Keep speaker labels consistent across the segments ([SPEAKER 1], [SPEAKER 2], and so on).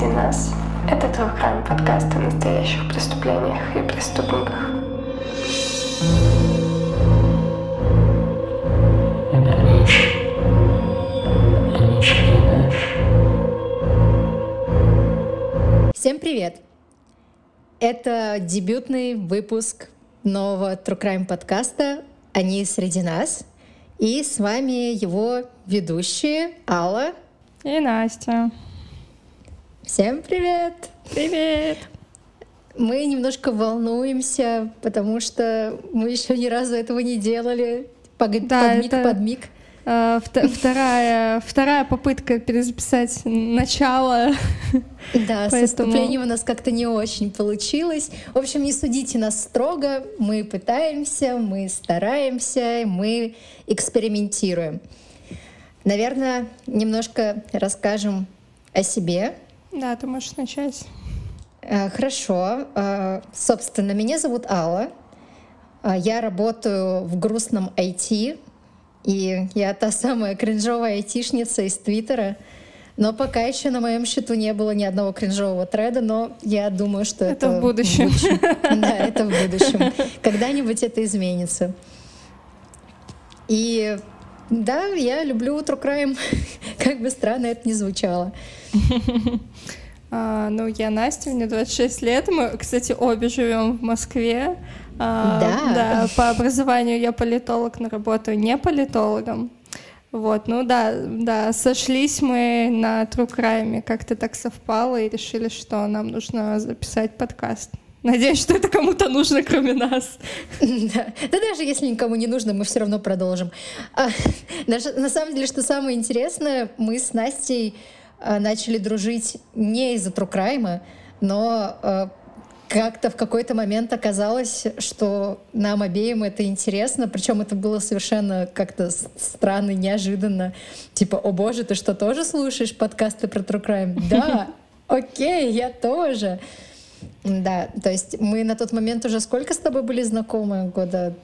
[SPEAKER 1] среди нас» — это True Crime подкаст о настоящих преступлениях и преступниках.
[SPEAKER 2] Всем привет! Это дебютный выпуск нового True Crime подкаста «Они среди нас». И с вами его ведущие Алла
[SPEAKER 3] и Настя.
[SPEAKER 2] Всем привет!
[SPEAKER 3] Привет!
[SPEAKER 2] Мы немножко волнуемся, потому что мы еще ни разу этого не делали. Под, да, под миг, это... под миг.
[SPEAKER 3] Uh, вторая, вторая попытка перезаписать начало.
[SPEAKER 2] Да, Поэтому... с вступлением у нас как-то не очень получилось. В общем, не судите нас строго. Мы пытаемся, мы стараемся, мы экспериментируем. Наверное, немножко расскажем о себе.
[SPEAKER 3] Да, ты можешь начать.
[SPEAKER 2] Э, хорошо. Э, собственно, меня зовут Алла. Э, я работаю в грустном IT, и я та самая кринжовая айтишница из Твиттера. Но пока еще на моем счету не было ни одного кринжового треда, но я думаю, что это,
[SPEAKER 3] это в будущем. В будущем.
[SPEAKER 2] Да, это в будущем. Когда-нибудь это изменится. И да, я люблю True Crime, как бы странно это ни звучало.
[SPEAKER 3] А, ну, я Настя, мне 26 лет. Мы, кстати, обе живем в Москве.
[SPEAKER 2] А, да.
[SPEAKER 3] Да, по образованию я политолог, но работаю не политологом. Вот, ну да, да, сошлись мы на True Crime, как-то так совпало и решили, что нам нужно записать подкаст. Надеюсь, что это кому-то нужно, кроме нас.
[SPEAKER 2] Да. да даже если никому не нужно, мы все равно продолжим. А, даже, на самом деле, что самое интересное, мы с Настей а, начали дружить не из-за Трукрайма, но а, как-то в какой-то момент оказалось, что нам обеим это интересно, причем это было совершенно как-то странно, неожиданно. Типа, о боже, ты что, тоже слушаешь подкасты про True Crime? Да, окей, я тоже. Да, то есть мы на тот момент уже сколько с тобой были знакомы? Года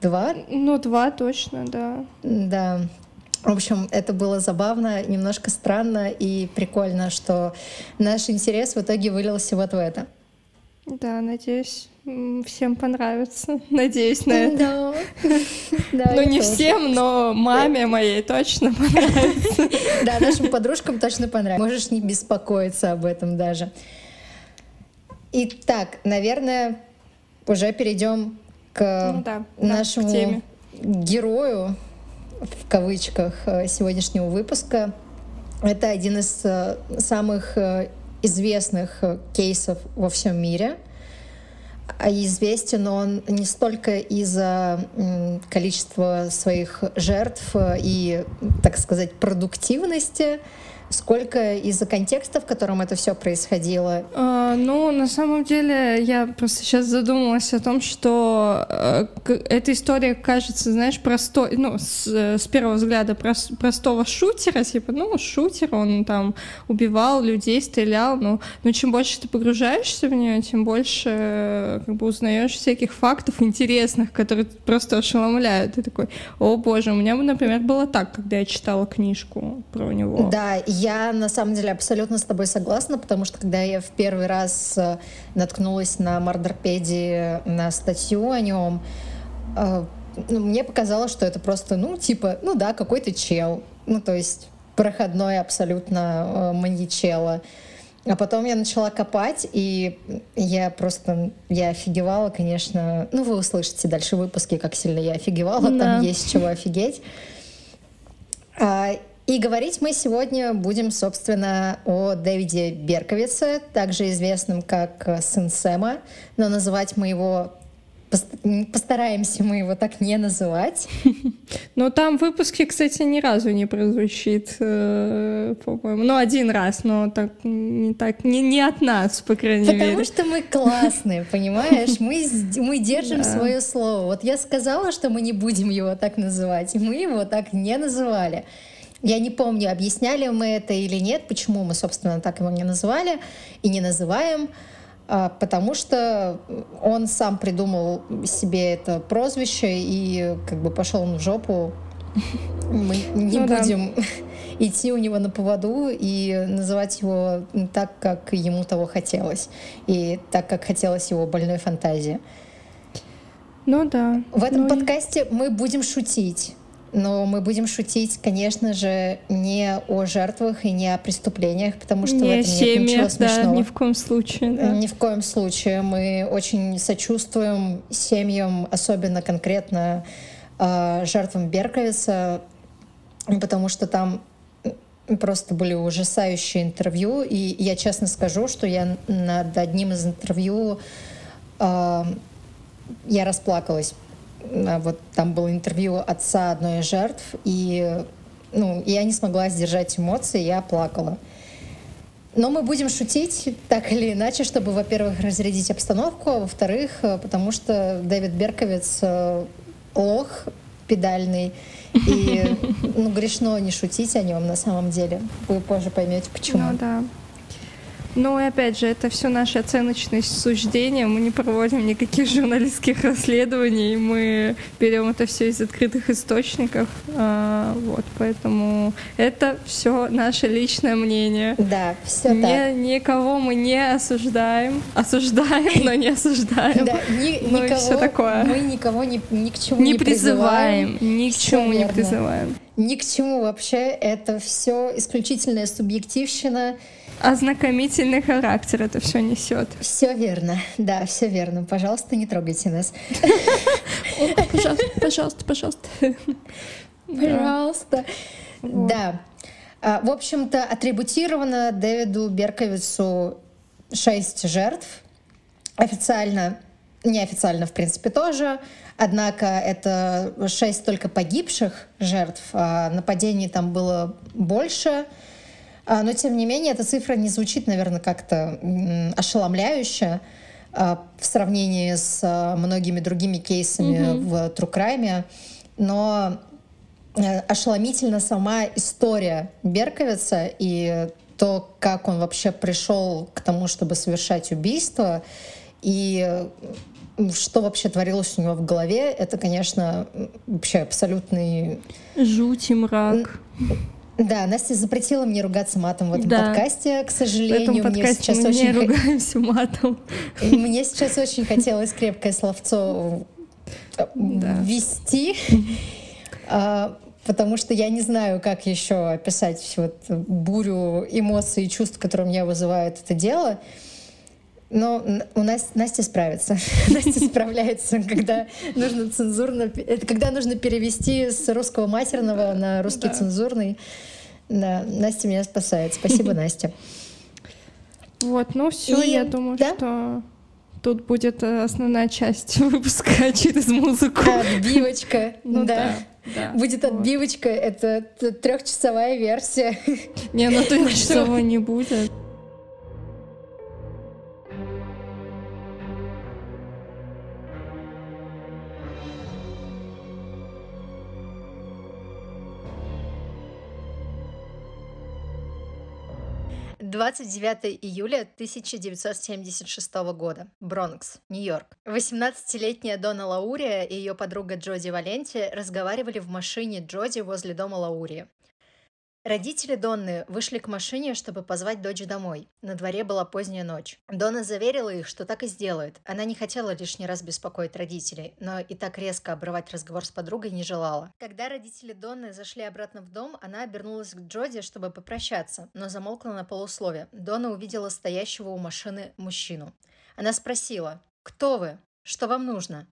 [SPEAKER 2] два?
[SPEAKER 3] Ну, два точно, да.
[SPEAKER 2] Да. В общем, это было забавно, немножко странно и прикольно, что наш интерес в итоге вылился вот в это.
[SPEAKER 3] Да, надеюсь, всем понравится. Надеюсь на это.
[SPEAKER 2] Да.
[SPEAKER 3] ну, не всем, но маме моей точно понравится.
[SPEAKER 2] Да, нашим подружкам точно понравится. Можешь не беспокоиться об этом даже. Итак, наверное, уже перейдем к ну, нашему герою в кавычках э, сегодняшнего выпуска. Это один из э, самых э, известных кейсов во всем мире. А известен он не столько из-за количества своих жертв и, так сказать, продуктивности, Сколько из-за контекста, в котором это все происходило?
[SPEAKER 3] А, ну, на самом деле, я просто сейчас задумалась о том, что э, эта история кажется, знаешь, простой, ну, с, с первого взгляда прос, простого шутера, типа, ну, шутер, он там убивал людей, стрелял, ну, но чем больше ты погружаешься в нее, тем больше э, как бы узнаешь всяких фактов интересных, которые просто ошеломляют. Ты такой, о боже, у меня, например, было так, когда я читала книжку про него.
[SPEAKER 2] Да, я на самом деле абсолютно с тобой согласна, потому что когда я в первый раз э, наткнулась на Мардерпедии на статью о нем, э, ну, мне показалось, что это просто, ну, типа, ну да, какой-то чел. Ну, то есть проходной абсолютно э, маньячело. А потом я начала копать, и я просто, я офигевала, конечно. Ну, вы услышите дальше выпуски, как сильно я офигевала, да. там есть чего офигеть. И говорить мы сегодня будем, собственно, о Дэвиде Берковице, также известном как э, сын Сэма, но называть мы его Постараемся мы его так не называть.
[SPEAKER 3] Но там в выпуске, кстати, ни разу не прозвучит, э, по-моему. Ну, один раз, но так не так, не, не от нас, по крайней
[SPEAKER 2] Потому
[SPEAKER 3] мере.
[SPEAKER 2] Потому что мы классные, понимаешь? Мы, мы держим да. свое слово. Вот я сказала, что мы не будем его так называть, и мы его так не называли. Я не помню, объясняли мы это или нет, почему мы, собственно, так его не называли и не называем, а, потому что он сам придумал себе это прозвище и как бы пошел в жопу Мы не ну, будем да. идти у него на поводу и называть его так, как ему того хотелось. И так, как хотелось его больной фантазии.
[SPEAKER 3] Ну да.
[SPEAKER 2] В этом
[SPEAKER 3] ну,
[SPEAKER 2] подкасте мы будем шутить. Но мы будем шутить, конечно же, не о жертвах и не о преступлениях, потому что
[SPEAKER 3] не
[SPEAKER 2] в этом семьях, нет ничего смешного.
[SPEAKER 3] Да, ни в коем случае. Да.
[SPEAKER 2] Ни в коем случае. Мы очень сочувствуем семьям, особенно конкретно э, жертвам Берковица, потому что там просто были ужасающие интервью. И я честно скажу, что я над одним из интервью э, я расплакалась. А вот там было интервью отца одной из жертв, и ну, я не смогла сдержать эмоции, я плакала. Но мы будем шутить так или иначе, чтобы, во-первых, разрядить обстановку, а во-вторых, э, потому что Дэвид Берковиц э, лох педальный, и ну, грешно не шутить о нем на самом деле. Вы позже поймете, почему.
[SPEAKER 3] Ну да. Ну и опять же, это все наши оценочные суждения. Мы не проводим никаких журналистских расследований. Мы берем это все из открытых источников. А, вот, поэтому это все наше личное мнение.
[SPEAKER 2] Да, все
[SPEAKER 3] не,
[SPEAKER 2] так.
[SPEAKER 3] Никого мы не осуждаем. Осуждаем, но не осуждаем.
[SPEAKER 2] Да, ни, ну никого, все такое. Мы никого ни, ни к чему
[SPEAKER 3] не,
[SPEAKER 2] не
[SPEAKER 3] призываем. Ни к чему не призываем.
[SPEAKER 2] Ни к чему вообще. Это все исключительная субъективщина
[SPEAKER 3] ознакомительный характер это все несет.
[SPEAKER 2] Все верно, да, все верно. Пожалуйста, не трогайте нас.
[SPEAKER 3] Пожалуйста, пожалуйста, пожалуйста.
[SPEAKER 2] Пожалуйста. Да. А, в общем-то, атрибутировано Дэвиду Берковицу шесть жертв. Официально, неофициально, в принципе, тоже. Однако это шесть только погибших жертв. А нападений там было больше. Но, тем не менее, эта цифра не звучит, наверное, как-то ошеломляюще а, в сравнении с а, многими другими кейсами mm-hmm. в Трукрайме. Но э, ошеломительна сама история Берковица и то, как он вообще пришел к тому, чтобы совершать убийство, и что вообще творилось у него в голове, это, конечно, вообще абсолютный...
[SPEAKER 3] Жуть и мрак.
[SPEAKER 2] Да, Настя запретила мне ругаться матом в этом да. подкасте, к сожалению.
[SPEAKER 3] В этом подкасте мне сейчас мы очень не ругаемся матом.
[SPEAKER 2] Мне сейчас очень хотелось крепкое словцо да. ввести, а, потому что я не знаю, как еще описать вот бурю эмоций и чувств, которые у меня вызывает это дело. Но у нас Настя справится. Настя справляется, когда нужно цензурно... Это когда нужно перевести с русского матерного на русский цензурный. Да, Настя меня спасает. Спасибо, Настя.
[SPEAKER 3] Вот, ну все, И... я думаю, что тут будет э, основная часть выпуска через музыку.
[SPEAKER 2] Отбивочка, ну, да. да. Будет отбивочка, это трехчасовая версия.
[SPEAKER 3] Не, ну трехчасовой не будет.
[SPEAKER 2] 29 июля 1976 года. Бронкс, Нью-Йорк. 18-летняя Дона Лаурия и ее подруга Джоди Валенти разговаривали в машине Джоди возле дома Лаурии. Родители Донны вышли к машине, чтобы позвать дочь домой. На дворе была поздняя ночь. Донна заверила их, что так и сделает. Она не хотела лишний раз беспокоить родителей, но и так резко обрывать разговор с подругой не желала. Когда родители Донны зашли обратно в дом, она обернулась к Джоди, чтобы попрощаться, но замолкла на полуслове. Донна увидела стоящего у машины мужчину. Она спросила, «Кто вы? Что вам нужно?»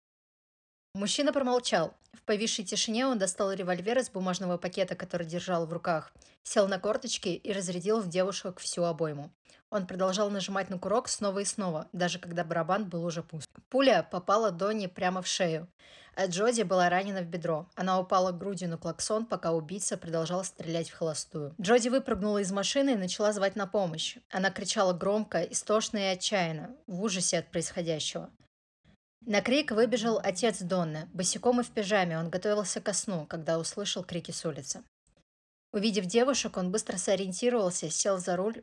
[SPEAKER 2] Мужчина промолчал. В повисшей тишине он достал револьвер из бумажного пакета, который держал в руках, сел на корточки и разрядил в девушек всю обойму. Он продолжал нажимать на курок снова и снова, даже когда барабан был уже пуст. Пуля попала Донни прямо в шею, а Джоди была ранена в бедро. Она упала грудью на клаксон, пока убийца продолжал стрелять в холостую. Джоди выпрыгнула из машины и начала звать на помощь. Она кричала громко, истошно и отчаянно, в ужасе от происходящего. На крик выбежал отец Донны. Босиком и в пижаме он готовился ко сну, когда услышал крики с улицы. Увидев девушек, он быстро сориентировался, сел за руль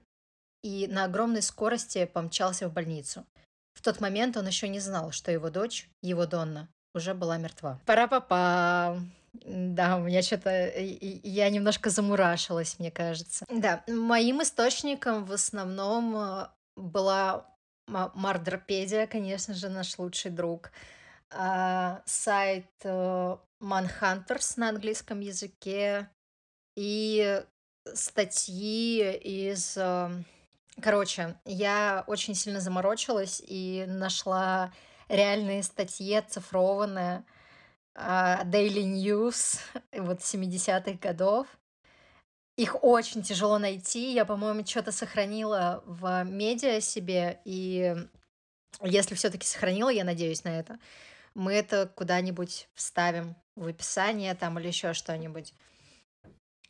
[SPEAKER 2] и на огромной скорости помчался в больницу. В тот момент он еще не знал, что его дочь, его Донна, уже была мертва. Пара-па-па! Да, у меня что-то... Я немножко замурашилась, мне кажется. Да, моим источником в основном э, была Мардерпедия, конечно же, наш лучший друг. А, сайт э, Manhunters на английском языке и статьи из... Э, короче, я очень сильно заморочилась и нашла реальные статьи оцифрованные а, Daily News вот 70-х годов. Их очень тяжело найти. Я, по-моему, что-то сохранила в медиа себе. И если все-таки сохранила, я надеюсь на это, мы это куда-нибудь вставим в описание там или еще что-нибудь.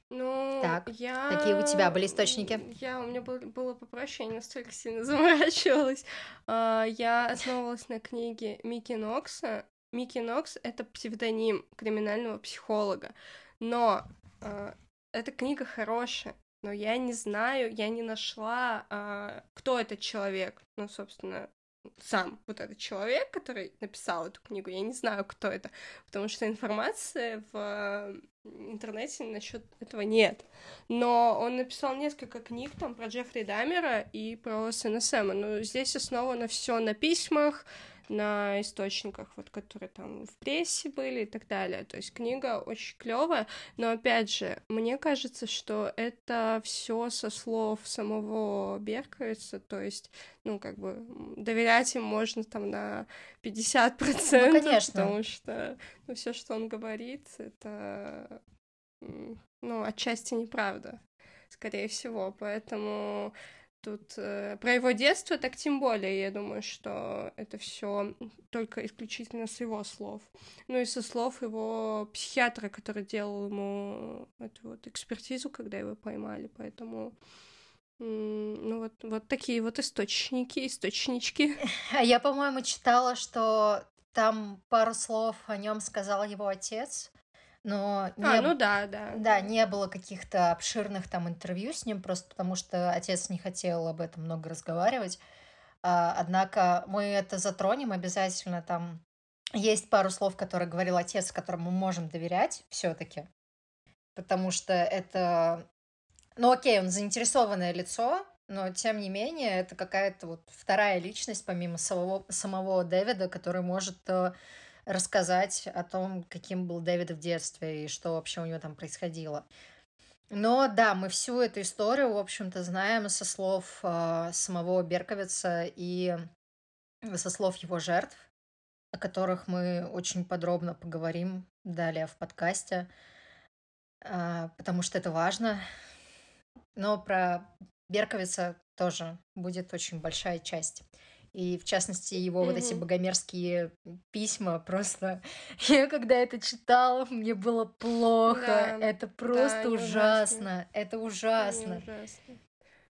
[SPEAKER 3] Ну,
[SPEAKER 2] так,
[SPEAKER 3] я...
[SPEAKER 2] какие у тебя были источники?
[SPEAKER 3] Я, у меня было, было попроще, я не настолько сильно заморачивалась. Uh, я основывалась на книге Микки Нокса. Микки Нокс — это псевдоним криминального психолога. Но uh, эта книга хорошая, но я не знаю, я не нашла, uh, кто этот человек. Ну, собственно, сам вот этот человек, который написал эту книгу, я не знаю, кто это, потому что информации в интернете насчет этого нет. Но он написал несколько книг там про Джеффри Дамера и про сына Сэма. Но здесь основано все на письмах, на источниках, вот, которые там в прессе были и так далее. То есть книга очень клевая, но опять же, мне кажется, что это все со слов самого Берковица, то есть, ну, как бы, доверять им можно там на 50%, ну, конечно. потому что, ну, все, что он говорит, это, ну, отчасти неправда, скорее всего, поэтому Тут э, про его детство, так тем более, я думаю, что это все только исключительно с его слов. Ну и со слов его психиатра, который делал ему эту вот экспертизу, когда его поймали. Поэтому ну вот, вот такие вот источники, источнички.
[SPEAKER 2] Я, по-моему, читала, что там пару слов о нем сказал его отец но
[SPEAKER 3] не, а, ну да, да.
[SPEAKER 2] Да, не было каких-то обширных там интервью с ним, просто потому что отец не хотел об этом много разговаривать. А, однако мы это затронем обязательно. Там есть пару слов, которые говорил отец, которым мы можем доверять все-таки, потому что это, ну окей, он заинтересованное лицо, но тем не менее это какая-то вот вторая личность помимо самого самого Дэвида, который может э, рассказать о том, каким был Дэвид в детстве и что вообще у него там происходило. Но да, мы всю эту историю, в общем-то, знаем со слов э, самого Берковица и со слов его жертв, о которых мы очень подробно поговорим далее в подкасте, э, потому что это важно. Но про Берковица тоже будет очень большая часть. И, в частности, его mm-hmm. вот эти богомерзкие письма просто... Я когда это читала, мне было плохо. Да, это просто да, ужасно. Это ужасно. Они ужасно.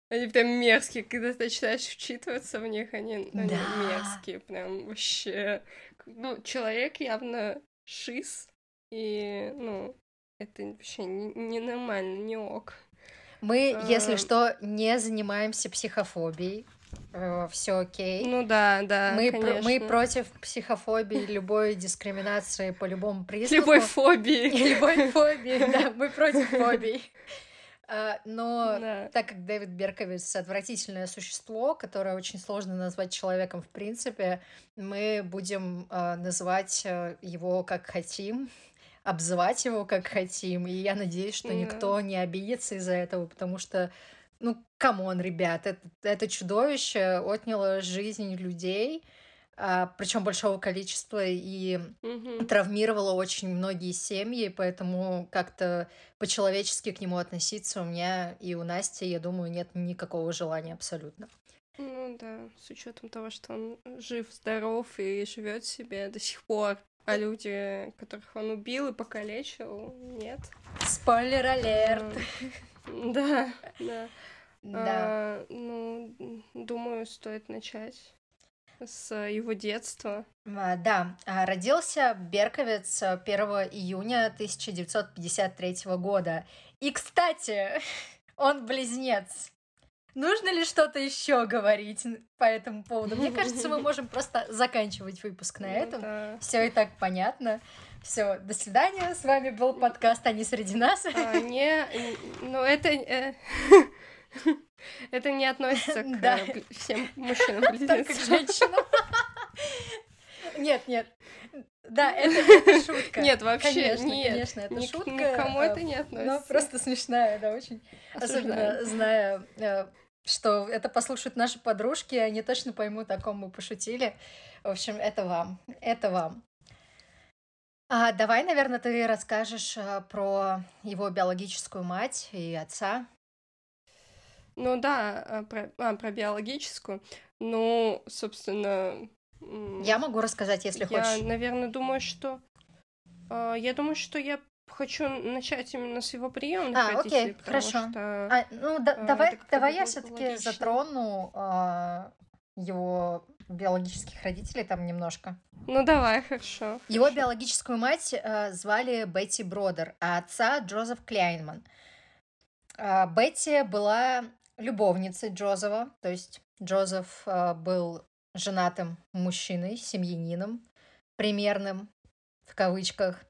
[SPEAKER 3] Они прям мерзкие, когда ты начинаешь вчитываться в них, они, они да. мерзкие, прям вообще. Ну, человек явно шиз, и, ну, это вообще ненормально, не, не ок.
[SPEAKER 2] Мы, если что, не занимаемся психофобией. Э, все окей.
[SPEAKER 3] Ну да, да.
[SPEAKER 2] Мы, про, мы против психофобии, любой дискриминации по любому признаку.
[SPEAKER 3] Любой фобии.
[SPEAKER 2] Любой фобии, да, мы против фобий. А, но да. так как Дэвид Берковиц отвратительное существо, которое очень сложно назвать человеком в принципе, мы будем э, называть э, его как хотим, обзывать его как хотим. И я надеюсь, что никто не обидится из-за этого, потому что ну, come on, ребят, это, это чудовище отняло жизнь людей, а, причем большого количества, и mm-hmm. травмировало очень многие семьи, поэтому как-то по-человечески к нему относиться у меня и у Насти, я думаю, нет никакого желания абсолютно.
[SPEAKER 3] Ну да, с учетом того, что он жив, здоров и живет себе до сих пор. А люди, которых он убил и покалечил, нет.
[SPEAKER 2] Спойлер алерт.
[SPEAKER 3] Да, да. Да. А, ну, думаю, стоит начать с его детства.
[SPEAKER 2] Да, а, родился Берковец 1 июня 1953 года. И, кстати, он близнец. Нужно ли что-то еще говорить по этому поводу? Мне кажется, мы можем просто заканчивать выпуск на ну этом. Все и так понятно. Все, до свидания. С вами был подкаст «Они среди нас».
[SPEAKER 3] А, не, ну это... Э, это не относится к
[SPEAKER 2] Да.
[SPEAKER 3] всем мужчинам
[SPEAKER 2] Только к женщинам. Нет, нет. Да, это, это шутка.
[SPEAKER 3] Нет, вообще
[SPEAKER 2] Конечно,
[SPEAKER 3] нет.
[SPEAKER 2] конечно, это
[SPEAKER 3] Ни к-
[SPEAKER 2] шутка.
[SPEAKER 3] Никому это не относится.
[SPEAKER 2] Ну, просто смешная, да, очень.
[SPEAKER 3] Осуждаем.
[SPEAKER 2] Особенно зная, э, что это послушают наши подружки, они точно поймут, о ком мы пошутили. В общем, это вам. Это вам. А, давай, наверное, ты расскажешь э, про его биологическую мать и отца.
[SPEAKER 3] Ну да, а, про, а, про биологическую. Ну, собственно...
[SPEAKER 2] Я могу рассказать, если
[SPEAKER 3] я,
[SPEAKER 2] хочешь.
[SPEAKER 3] наверное, думаю, что... а, я думаю, что я хочу начать именно с его приемных
[SPEAKER 2] А,
[SPEAKER 3] родителей,
[SPEAKER 2] окей,
[SPEAKER 3] потому
[SPEAKER 2] хорошо.
[SPEAKER 3] что...
[SPEAKER 2] А, ну, да-
[SPEAKER 3] э,
[SPEAKER 2] давай, давай я все-таки
[SPEAKER 3] логично.
[SPEAKER 2] затрону а, его биологических родителей там немножко.
[SPEAKER 3] Ну давай, хорошо.
[SPEAKER 2] Его биологическую мать э, звали Бетти Бродер, а отца Джозеф Кляйнман. А, Бетти была любовницей Джозефа, то есть Джозеф э, был женатым мужчиной, семьянином, примерным, в кавычках.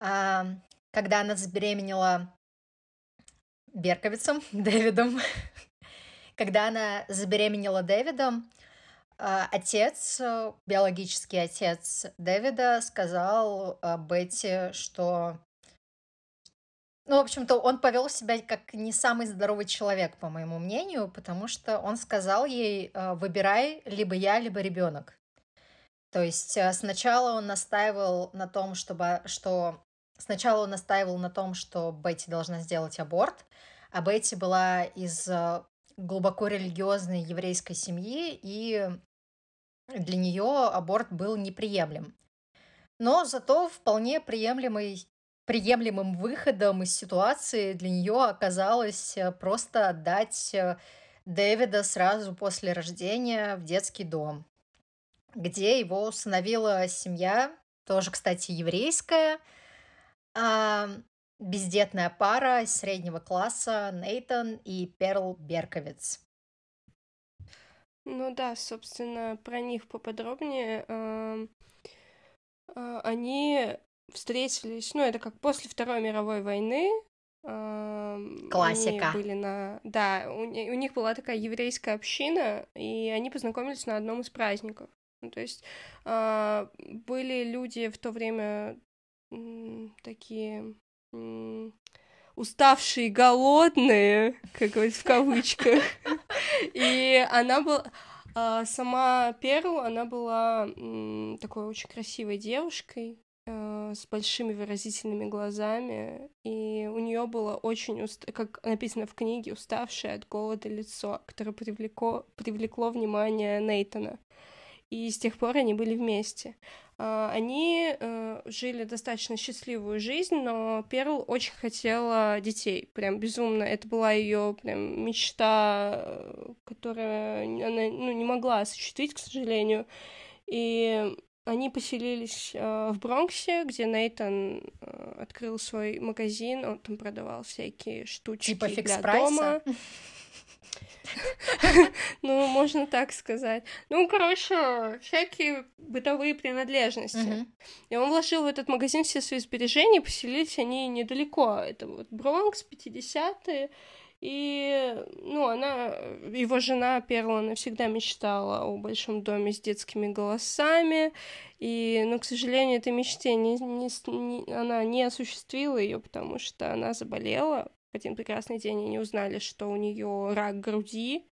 [SPEAKER 2] А, когда она забеременела Берковицем, Дэвидом, когда она забеременела Дэвидом, отец, э, биологический отец Дэвида, сказал Бетти, что... Ну, в общем-то, он повел себя как не самый здоровый человек, по моему мнению, потому что он сказал ей, э, выбирай либо я, либо ребенок. То есть э, сначала он настаивал на том, чтобы, что сначала он настаивал на том, что Бетти должна сделать аборт, а Бетти была из глубоко религиозной еврейской семьи, и для нее аборт был неприемлем. Но зато вполне приемлемый, приемлемым выходом из ситуации для нее оказалось э, просто отдать э, Дэвида сразу после рождения в детский дом, где его усыновила семья, тоже, кстати, еврейская, бездетная пара из среднего класса Нейтан и Перл Берковиц.
[SPEAKER 3] Ну да, собственно, про них поподробнее. Э, Они встретились, ну, это как после Второй мировой войны.
[SPEAKER 2] Классика.
[SPEAKER 3] Они были на... Да, у, ни- у них была такая еврейская община, и они познакомились на одном из праздников. Ну, то есть э, были люди в то время такие уставшие, голодные, как говорится, в кавычках. И она была... а, Сама Перл, она была такой очень красивой девушкой э, с большими выразительными глазами, и у нее было очень, уст- как написано в книге, уставшее от голода лицо, которое привлекло, привлекло внимание Нейтона. И с тех пор они были вместе. А, Они э, жили достаточно счастливую жизнь, но Перл очень хотела детей, прям безумно. Это была ее прям мечта, э, которую она ну, не могла осуществить, к сожалению. И они поселились э, в Бронксе, где Нейтан э, открыл свой магазин, он там продавал всякие штучки
[SPEAKER 2] Типа
[SPEAKER 3] для дома. Ну, можно так сказать. Ну, короче, всякие бытовые принадлежности. И он вложил в этот магазин все свои сбережения, поселились они недалеко. Это вот Бронкс, 50-е. И, ну, она, его жена Перла навсегда мечтала о большом доме с детскими голосами. И, ну, к сожалению, этой мечте не, не не- она не осуществила ее, потому что она заболела. В один прекрасный день они узнали, что у нее рак груди.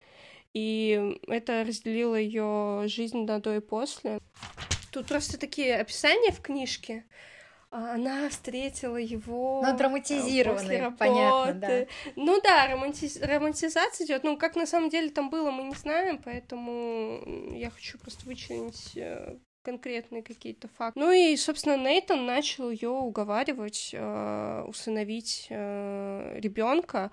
[SPEAKER 3] И это разделило ее жизнь на до и после. Тут просто такие описания в книжке. А, Она встретила его
[SPEAKER 2] Ну,
[SPEAKER 3] э,
[SPEAKER 2] драматизированные, понятно, да.
[SPEAKER 3] Ну да, романтиз- романтизация идет. Ну, как на самом деле там было, мы не знаем, поэтому я хочу просто вычленить э, конкретные какие-то факты. Ну и, собственно, Нейтан начал ее уговаривать э, усыновить ребенка.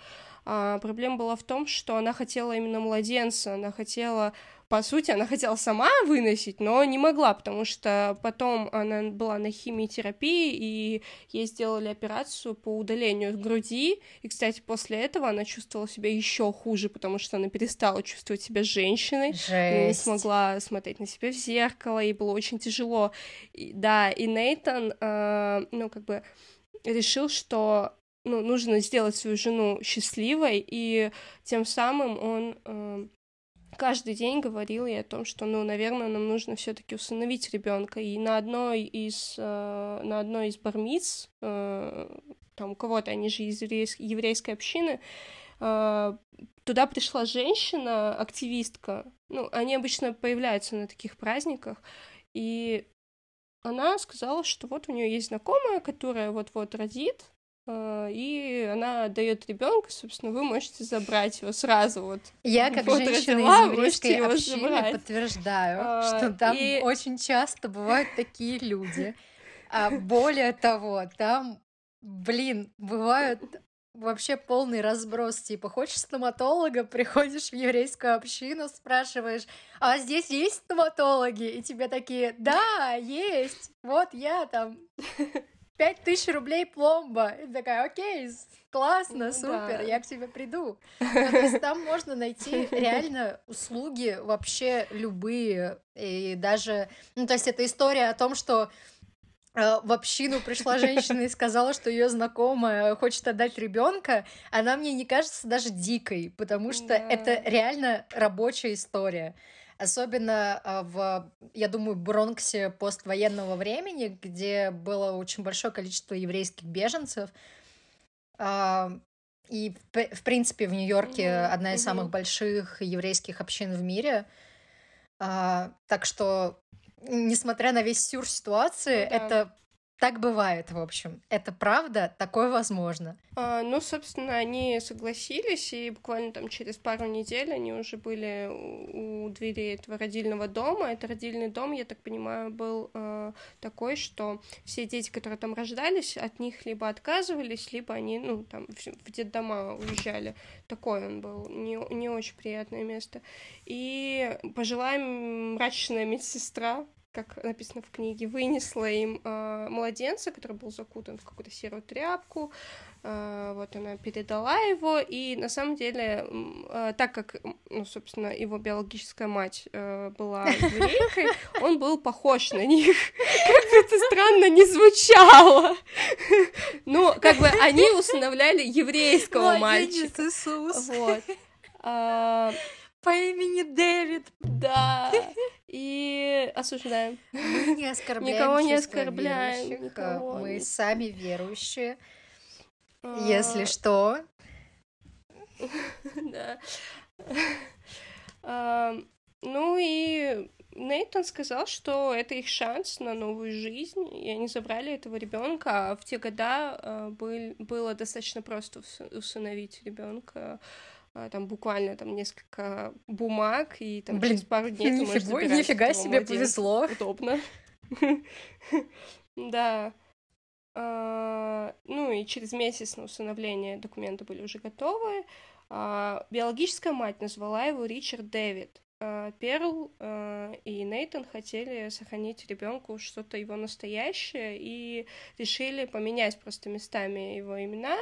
[SPEAKER 3] А проблема была в том, что она хотела именно младенца, она хотела по сути, она хотела сама выносить, но не могла, потому что потом она была на химиотерапии, и ей сделали операцию по удалению груди, и, кстати, после этого она чувствовала себя еще хуже, потому что она перестала чувствовать себя женщиной, не смогла смотреть на себя в зеркало, ей было очень тяжело. И, да, и Нейтан, э, ну, как бы решил, что ну, нужно сделать свою жену счастливой, и тем самым он э, каждый день говорил ей о том, что, ну, наверное, нам нужно все-таки усыновить ребенка. И на одной из э, на одной из бармиц, э, там у кого-то, они же из еврейской, общины, э, туда пришла женщина, активистка. Ну, они обычно появляются на таких праздниках, и она сказала, что вот у нее есть знакомая, которая вот-вот родит, и она дает ребенка, собственно, вы можете забрать его сразу вот.
[SPEAKER 2] Я, как
[SPEAKER 3] Вот
[SPEAKER 2] женщина
[SPEAKER 3] родила,
[SPEAKER 2] из еврейской
[SPEAKER 3] его
[SPEAKER 2] общины,
[SPEAKER 3] забрать.
[SPEAKER 2] подтверждаю,
[SPEAKER 3] А,
[SPEAKER 2] что там
[SPEAKER 3] и-
[SPEAKER 2] очень часто бывают такие люди. А более того, там, блин, бывают вообще полный разброс. Типа, хочешь стоматолога, приходишь в еврейскую общину, спрашиваешь, а здесь есть стоматологи? И тебе такие, да, есть, вот я там, пять тысяч рублей пломба. И такая, окей, классно,
[SPEAKER 3] Ну
[SPEAKER 2] супер,
[SPEAKER 3] да.
[SPEAKER 2] я к тебе приду. Ну, то есть там можно найти реально услуги вообще любые. И даже, ну, то есть это история о том, что э, в общину пришла женщина и сказала, что ее знакомая хочет отдать ребенка, она мне не кажется даже дикой, потому что
[SPEAKER 3] Да.
[SPEAKER 2] это реально рабочая история. Особенно а, в, я думаю, Бронксе поствоенного времени, где было очень большое количество еврейских беженцев. А, И, в принципе, в Нью-Йорке
[SPEAKER 3] Мгм,
[SPEAKER 2] одна из самых больших еврейских общин в мире. А, Так что, несмотря на весь сюр ситуации,
[SPEAKER 3] Ну да.
[SPEAKER 2] это так бывает, в общем. Это правда, такое возможно.
[SPEAKER 3] А, ну, собственно, они согласились, и буквально там через пару недель они уже были у, у двери этого родильного дома. Это родильный дом, я так понимаю, был э, такой, что все дети, которые там рождались, от них либо отказывались, либо они, ну, там, в, в детдома уезжали. Такой он был, не, не очень приятное место. И пожилая мрачная медсестра, как написано в книге, вынесла им э, младенца, который был закутан в какую-то серую тряпку. Э, вот она передала его, и на самом деле, э, так как, ну, собственно, его биологическая мать э, была еврейкой, он был похож на них. Как бы это странно не звучало. Ну, как бы они усыновляли еврейского мальчика. Вот. А,
[SPEAKER 2] по имени Дэвид.
[SPEAKER 3] да. И осуждаем.
[SPEAKER 2] Мы не оскорбляем
[SPEAKER 3] Никого не оскорбляем,
[SPEAKER 2] верующих,
[SPEAKER 3] никого
[SPEAKER 2] Мы сами верующие.
[SPEAKER 3] А,
[SPEAKER 2] Если что,
[SPEAKER 3] Да. А, Ну и Нейтан сказал, что это их шанс на новую жизнь, и они забрали этого ребенка. А в те года а, был- было достаточно просто ус- усыновить ребенка. Там буквально там несколько бумаг, и там
[SPEAKER 2] Блин,
[SPEAKER 3] через пару дней ты можешь
[SPEAKER 2] нифига,
[SPEAKER 3] забирать
[SPEAKER 2] нифига себе повезло.
[SPEAKER 3] Удобно. Да. А, Ну и через месяц на усыновление документы были уже готовы. А, Биологическая мать назвала его Ричард Дэвид. А, Перл а, и Нейтан хотели сохранить ребенку что-то его настоящее и решили поменять просто местами его имена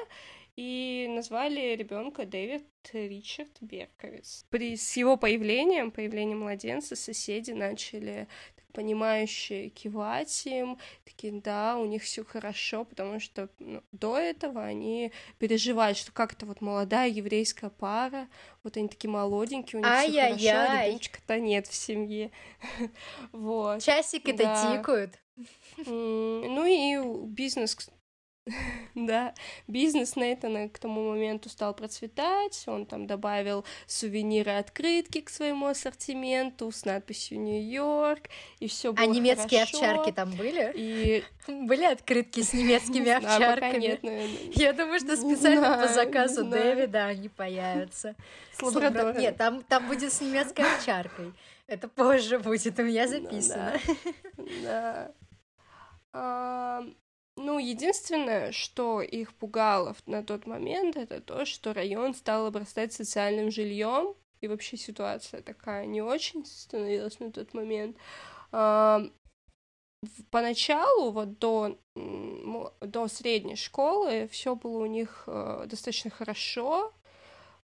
[SPEAKER 3] и назвали ребенка Дэвид Ричард Берковиц. При, с его появлением, появлением младенца, соседи начали так понимающе кивать им, такие, да, у них все хорошо, потому что ну, до этого они переживали, что как-то вот молодая еврейская пара, вот они такие молоденькие, у них все хорошо, а ребеночка-то нет в семье. Вот.
[SPEAKER 2] часики-то
[SPEAKER 3] Да.
[SPEAKER 2] тикают.
[SPEAKER 3] Ну и бизнес, да, бизнес Нейтана к тому моменту стал процветать, он там добавил сувениры, открытки к своему ассортименту с надписью Нью-Йорк, и все было
[SPEAKER 2] А немецкие
[SPEAKER 3] хорошо.
[SPEAKER 2] овчарки там были?
[SPEAKER 3] И
[SPEAKER 2] Были открытки с немецкими овчарками?
[SPEAKER 3] нет, наверное.
[SPEAKER 2] Я думаю, что специально по заказу. Дэвида они появятся.
[SPEAKER 3] С.
[SPEAKER 2] Нет, там, там будет с немецкой овчаркой. Это позже будет, у меня
[SPEAKER 3] Ну
[SPEAKER 2] записано.
[SPEAKER 3] Да. Ну, единственное, что их пугало на тот момент, это то, что район стал обрастать социальным жильем, и вообще ситуация такая не очень становилась на тот момент. А, поначалу, вот до, до средней школы, все было у них э, достаточно хорошо,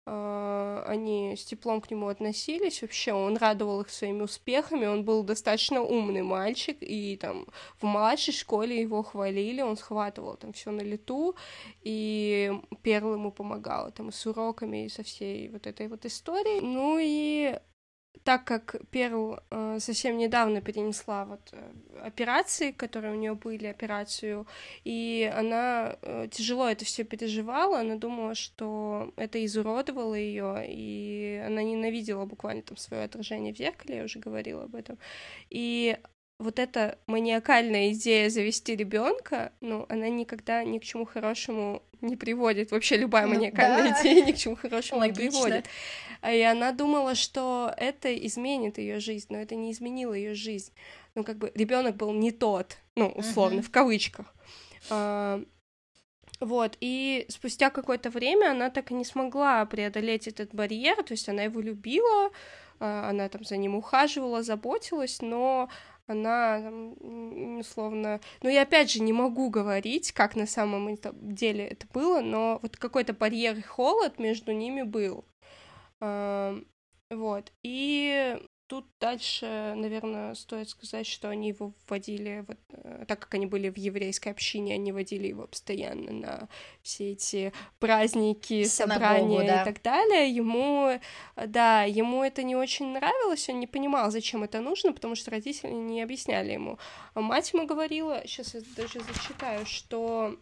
[SPEAKER 3] они с теплом к нему относились, вообще он радовал их своими успехами, он был достаточно умный мальчик, и там в младшей школе его хвалили, он схватывал там все на лету, и Перл ему помогала там с уроками, и со всей вот этой вот историей. Ну и так как Перл э, совсем недавно перенесла вот э, операции, которые у нее были, операцию, и она э, тяжело это все переживала, она думала, что это изуродовало ее, и она ненавидела буквально там свое отражение в зеркале, я уже говорила об этом. И вот эта маниакальная идея завести ребенка, ну, она никогда ни к чему хорошему не приводит. Вообще любая ну, маниакальная да. идея ни к чему хорошему Логично. не приводит. А, и она думала, что это изменит ее жизнь, но это не изменило ее жизнь. Ну, как бы ребенок был не тот, ну, условно, uh-huh. в кавычках. А, вот, и спустя какое-то время она так и не смогла преодолеть этот барьер, то есть она его любила, а, она там за ним ухаживала, заботилась, но она, там, условно... Ну, я опять же не могу говорить, как на самом деле это было, но вот какой-то барьер и холод между ними был. Вот. И Тут дальше, наверное, стоит сказать, что они его вводили, вот, э, так как они были в еврейской общине, они водили его постоянно на все эти праздники, Синагогу, собрания да. и так далее. Ему, да, ему это не очень нравилось, он не понимал, зачем это нужно, потому что родители не объясняли ему. А мать ему говорила, сейчас я даже зачитаю, что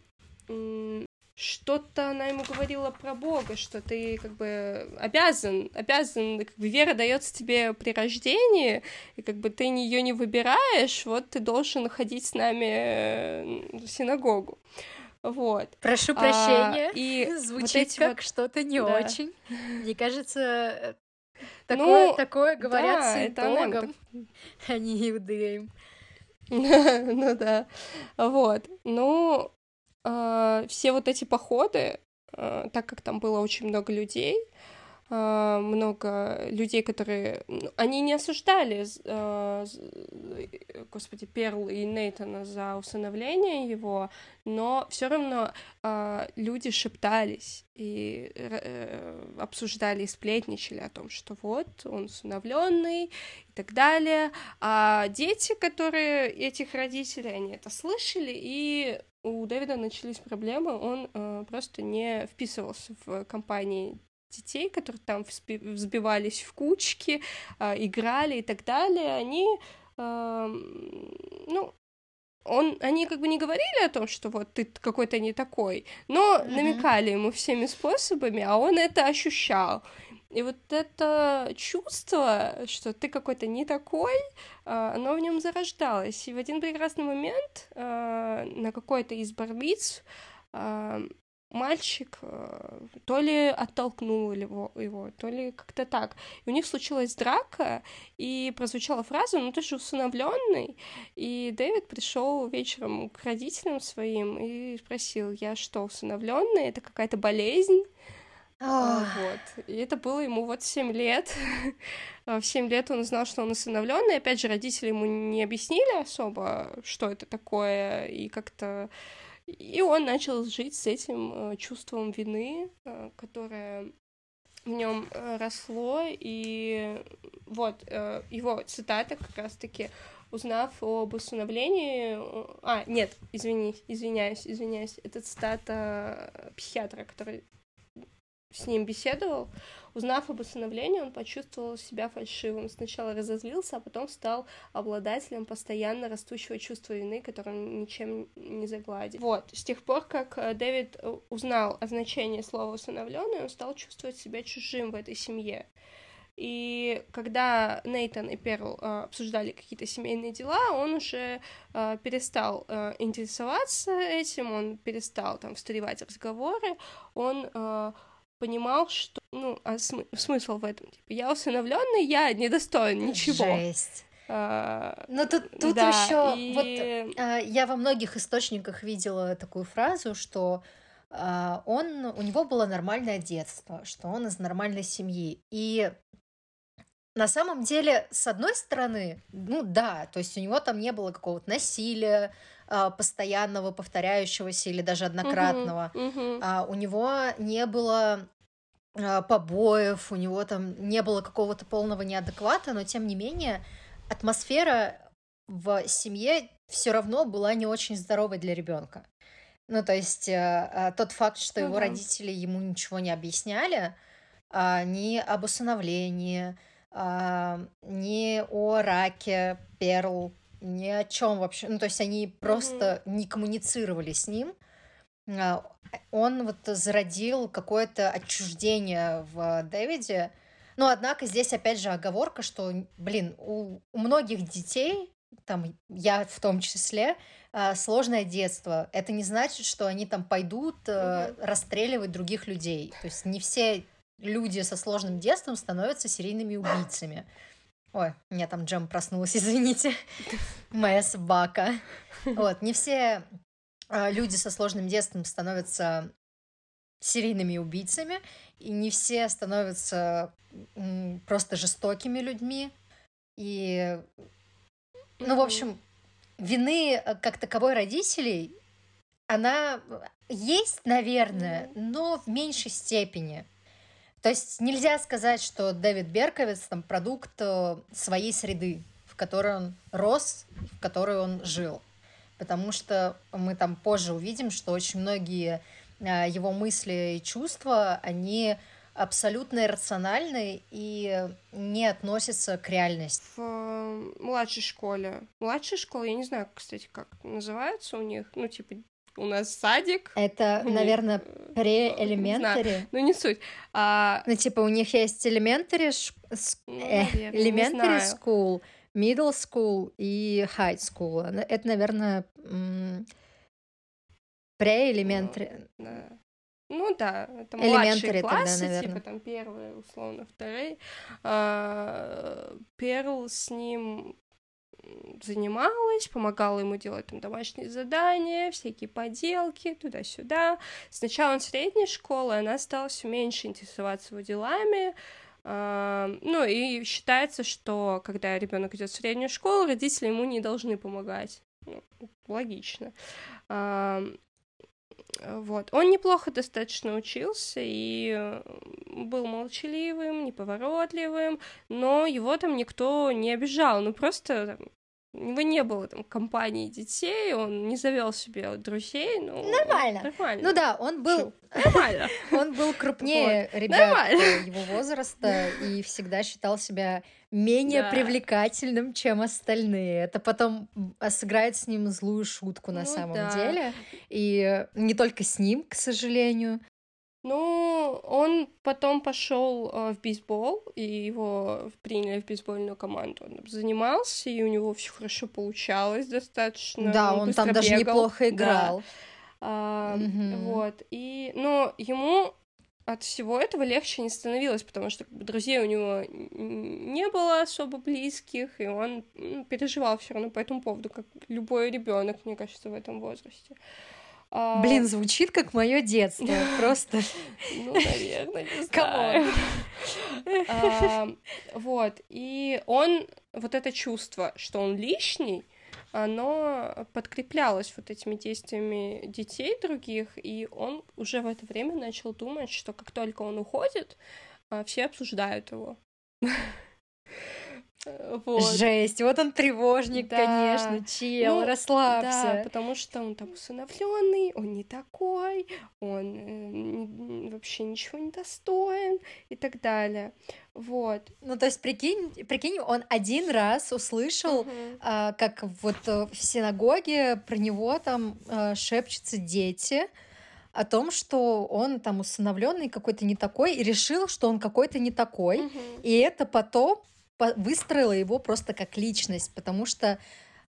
[SPEAKER 3] что-то она ему говорила про Бога, что ты как бы обязан, обязан, как бы вера дается тебе при рождении, и как бы ты ее не выбираешь, вот ты должен ходить с нами э, в синагогу. Вот.
[SPEAKER 2] Прошу а, прощения. А, и Звучит вот как вот... что-то не да. очень. Мне кажется, э, такое, ну, такое говорят да, с Богом, она... а не иудеям.
[SPEAKER 3] ну да. Вот. Ну, э, все вот эти походы, э, так как там было очень много людей, э, много людей, которые... Ну, они не осуждали, э, господи, Перл и Нейтана за усыновление его, но все равно э, люди шептались и э, обсуждали и сплетничали о том, что вот он усыновленный и так далее. А дети, которые этих родителей, они это слышали и у Дэвида начались проблемы, он э, просто не вписывался в компании детей, которые там взбивались в кучки, э, играли и так далее, они, э, ну, он, они как бы не говорили о том, что вот ты какой-то не такой, но mm-hmm. намекали ему всеми способами, а он это ощущал. И вот это чувство, что ты какой-то не такой, а, оно в нем зарождалось. И в один прекрасный момент а, на какой-то из барбиц а, мальчик то ли оттолкнул его, его то ли как-то так. И у них случилась драка, и прозвучала фраза, ну ты же усыновленный. И Дэвид пришел вечером к родителям своим и спросил, я что, усыновленный? Это какая-то болезнь? А, вот. И это было ему вот 7 лет. А, в 7 лет он узнал, что он усыновленный. Опять же, родители ему не объяснили особо, что это такое, и как-то... И он начал жить с этим э, чувством вины, э, которое в нем э, росло, и вот его цитата как раз-таки узнав об усыновлении... А, нет, извини, извиняюсь, извиняюсь. Это цитата психиатра, который с ним беседовал, узнав об усыновлении, он почувствовал себя фальшивым. Сначала разозлился, а потом стал обладателем постоянно растущего чувства вины, которое ничем не загладит. Вот, с тех пор, как э, Дэвид э, узнал о значении слова усыновленный, он стал чувствовать себя чужим в этой семье. И когда Нейтан и Перл э, обсуждали какие-то семейные дела, он уже э, перестал э, интересоваться этим, он перестал там встревать разговоры, он э, понимал, что, ну, а см- смысл в этом, типа, я усыновленный, я недостоин ничего.
[SPEAKER 2] Жесть. А, Но тут, тут да, еще, и... вот а, я во многих источниках видела такую фразу, что а, он, у него было нормальное детство, что он из нормальной семьи. И на самом деле, с одной стороны, ну да, то есть у него там не было какого-то насилия постоянного, повторяющегося или даже однократного.
[SPEAKER 3] Мгм, мгм.
[SPEAKER 2] А, у него не было а, побоев, у него там не было какого-то полного неадеквата, но тем не менее атмосфера в семье все равно была не очень здоровой для ребенка. Ну, то есть э, а, тот факт, что
[SPEAKER 3] Ну
[SPEAKER 2] его
[SPEAKER 3] да.
[SPEAKER 2] родители ему ничего не объясняли, а, ни об усыновлении, а, ни о раке Перл, ни о чем вообще. Ну, то есть они просто не коммуницировали с ним. А, Он вот зародил какое-то отчуждение в Дэвиде. Но, однако, здесь опять же оговорка, что, блин, у, у многих детей, там я в том числе, а, сложное детство. Это не значит, что они там пойдут э, расстреливать других людей. То есть не все люди со сложным детством становятся серийными убийцами. Ой, у меня там Джем проснулась, извините. Моя собака. Вот, не все а, люди со сложным детством становятся серийными убийцами, и не все становятся просто жестокими людьми. И, ну, в общем, вины э, как таковой родителей, она есть, наверное, но в меньшей степени. То есть нельзя сказать, что Дэвид Берковиц там продукт э, своей среды, в которой он рос, в которой он жил. Потому что мы там позже увидим, что очень многие э, его мысли и чувства, они абсолютно иррациональны и не относятся к реальности.
[SPEAKER 3] В э, младшей школе. Младшая школа, я не знаю, кстати, как называется у них. Ну, типа, у нас садик.
[SPEAKER 2] Это,
[SPEAKER 3] у них,
[SPEAKER 2] наверное,
[SPEAKER 3] э,
[SPEAKER 2] pre-elementary.
[SPEAKER 3] Ну, не суть. А,
[SPEAKER 2] Ну, типа, у них есть с-
[SPEAKER 3] Ну,
[SPEAKER 2] э,
[SPEAKER 3] наверное,
[SPEAKER 2] school, middle school и high school. Это, наверное, м, pre-elementary.
[SPEAKER 3] да. Ну да, это младшие
[SPEAKER 2] тогда,
[SPEAKER 3] классы,
[SPEAKER 2] наверное.
[SPEAKER 3] типа там первые, условно, вторые. А, Перл с ним занималась, помогала ему делать там домашние задания, всякие поделки, туда-сюда. С началом средней школы она стала все меньше интересоваться его делами. А, Ну и считается, что когда ребенок идет в среднюю школу, родители ему не должны помогать. Ну, логично. Вот. Он неплохо достаточно учился и э, был молчаливым, неповоротливым, но его там никто не обижал. Ну, просто у него не было там компании детей, он не завел себе друзей. Ну,
[SPEAKER 2] Нормально.
[SPEAKER 3] Нормально.
[SPEAKER 2] Ну да, он был,
[SPEAKER 3] Нормально.
[SPEAKER 2] он был крупнее ребят
[SPEAKER 3] Нормально.
[SPEAKER 2] его возраста и всегда считал себя менее
[SPEAKER 3] Да.
[SPEAKER 2] привлекательным, чем остальные. Это потом а, сыграет с ним злую шутку на
[SPEAKER 3] Ну
[SPEAKER 2] самом
[SPEAKER 3] да.
[SPEAKER 2] деле. И не только с ним, к сожалению.
[SPEAKER 3] Ну, он потом пошел э, в бейсбол, и его приняли в бейсбольную команду. Он там занимался, и у него все хорошо получалось достаточно.
[SPEAKER 2] да, он там
[SPEAKER 3] быстро
[SPEAKER 2] даже
[SPEAKER 3] бегал.
[SPEAKER 2] неплохо
[SPEAKER 3] Да.
[SPEAKER 2] играл.
[SPEAKER 3] А,
[SPEAKER 2] Мгм.
[SPEAKER 3] Вот. И, но ему от всего этого легче не становилось, потому что как бы, друзей у него не было особо близких, и он переживал все равно по этому поводу, как любой ребенок, мне кажется, в этом возрасте. А,
[SPEAKER 2] Блин, звучит как мое детство. Просто.
[SPEAKER 3] ну, наверное, не знаю. Вот, и он, вот это чувство, что он лишний, оно подкреплялось вот этими действиями детей других, и он уже в это время начал думать, что как только он уходит, а, все обсуждают его. Вот.
[SPEAKER 2] Жесть. Вот он тревожник,
[SPEAKER 3] Да.
[SPEAKER 2] конечно. Чел,
[SPEAKER 3] Ну, Да,
[SPEAKER 2] расслабься.
[SPEAKER 3] потому что он там усыновленный, он не такой, он э, вообще ничего не достоин и так далее. Вот.
[SPEAKER 2] Ну, то есть, прикинь, прикинь, он один раз услышал,
[SPEAKER 3] Мгм.
[SPEAKER 2] а, как вот э, в синагоге про него там э, шепчутся дети о том, что он там усыновленный какой-то не такой, и решил, что он какой-то не такой.
[SPEAKER 3] Мгм.
[SPEAKER 2] И это потом выстроило его просто как личность, потому что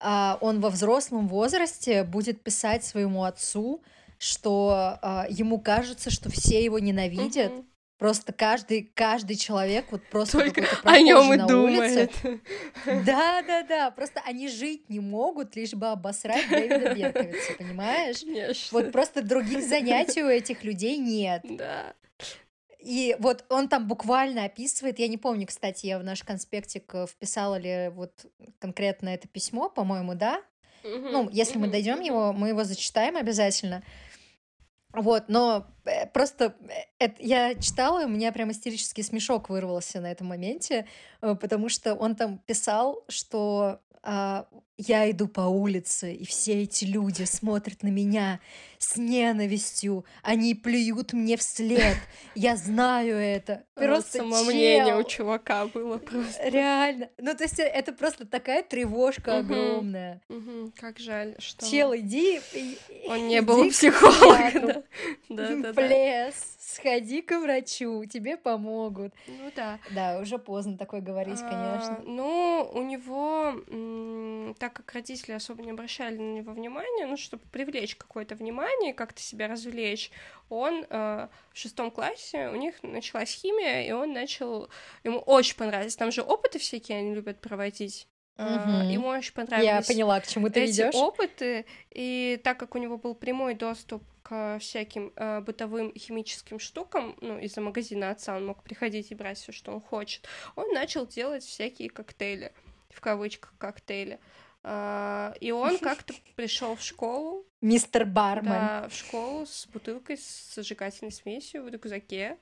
[SPEAKER 2] а, он во взрослом возрасте будет писать своему отцу, что а, ему кажется, что все его ненавидят,
[SPEAKER 3] Мгм.
[SPEAKER 2] Просто каждый, каждый человек вот просто
[SPEAKER 3] Только
[SPEAKER 2] какой-то
[SPEAKER 3] о нем и
[SPEAKER 2] на
[SPEAKER 3] думает.
[SPEAKER 2] улице. Да, да, да. Просто они жить не могут, лишь бы обосрать Дэвида Берковица, понимаешь?
[SPEAKER 3] Конечно.
[SPEAKER 2] Вот просто других занятий у этих людей нет.
[SPEAKER 3] Да.
[SPEAKER 2] И вот он там буквально описывает, я не помню, кстати, я в наш конспектик э, вписала ли вот конкретно это письмо, по-моему, да? Ну, если мы дойдем его, мы его зачитаем обязательно. Вот, но просто э, это, я читала, и у меня прям истерический смешок вырвался на этом моменте, э, потому что он там писал, что а, я иду по улице, и все эти люди смотрят на меня с ненавистью, они плюют мне вслед, я знаю это. Просто
[SPEAKER 3] Само мнение
[SPEAKER 2] чел.
[SPEAKER 3] у чувака было просто.
[SPEAKER 2] Реально. Ну, то есть э, это просто такая тревожка огромная.
[SPEAKER 3] Как жаль, что
[SPEAKER 2] Чел, иди...
[SPEAKER 3] он не был
[SPEAKER 2] психиатру.
[SPEAKER 3] Да, да, да.
[SPEAKER 2] В лес, сходи к врачу, тебе помогут.
[SPEAKER 3] Ну да.
[SPEAKER 2] Да, уже поздно такое говорить,
[SPEAKER 3] А,
[SPEAKER 2] конечно.
[SPEAKER 3] Ну, у него, так как родители особо не обращали на него внимания, ну, чтобы привлечь какое-то внимание, как-то себя развлечь, он э, в шестом классе, у них началась химия, и он начал... Ему очень понравилось. Там же опыты всякие они любят проводить. А,
[SPEAKER 2] Мгм.
[SPEAKER 3] Ему очень
[SPEAKER 2] Я
[SPEAKER 3] понравились
[SPEAKER 2] поняла, к чему ты
[SPEAKER 3] эти
[SPEAKER 2] ведешь.
[SPEAKER 3] опыты, и так как у него был прямой доступ к всяким э, бытовым химическим штукам, ну, из-за магазина отца он мог приходить и брать все, что он хочет, он начал делать всякие коктейли, в кавычках коктейли. А, и он как-то пришел в школу,
[SPEAKER 2] Мистер Бармен.
[SPEAKER 3] да, в школу с бутылкой с зажигательной смесью в рюкзаке,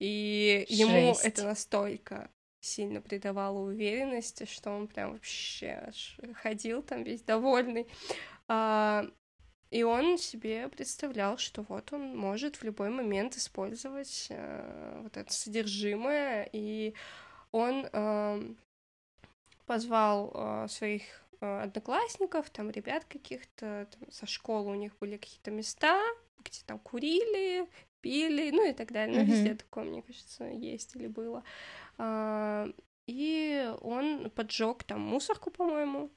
[SPEAKER 3] и ему это настолько сильно придавало уверенности, что он прям вообще ходил там весь довольный. А, и он себе представлял, что вот он может в любой момент использовать э, вот это содержимое, и он эм, позвал э, своих э, одноклассников, там ребят каких-то, со школы у них были какие-то места, где там курили, пили, ну и так далее. Ну,
[SPEAKER 2] Мгм.
[SPEAKER 3] везде такое, мне кажется, есть или было. А, И он поджег там мусорку, по-моему.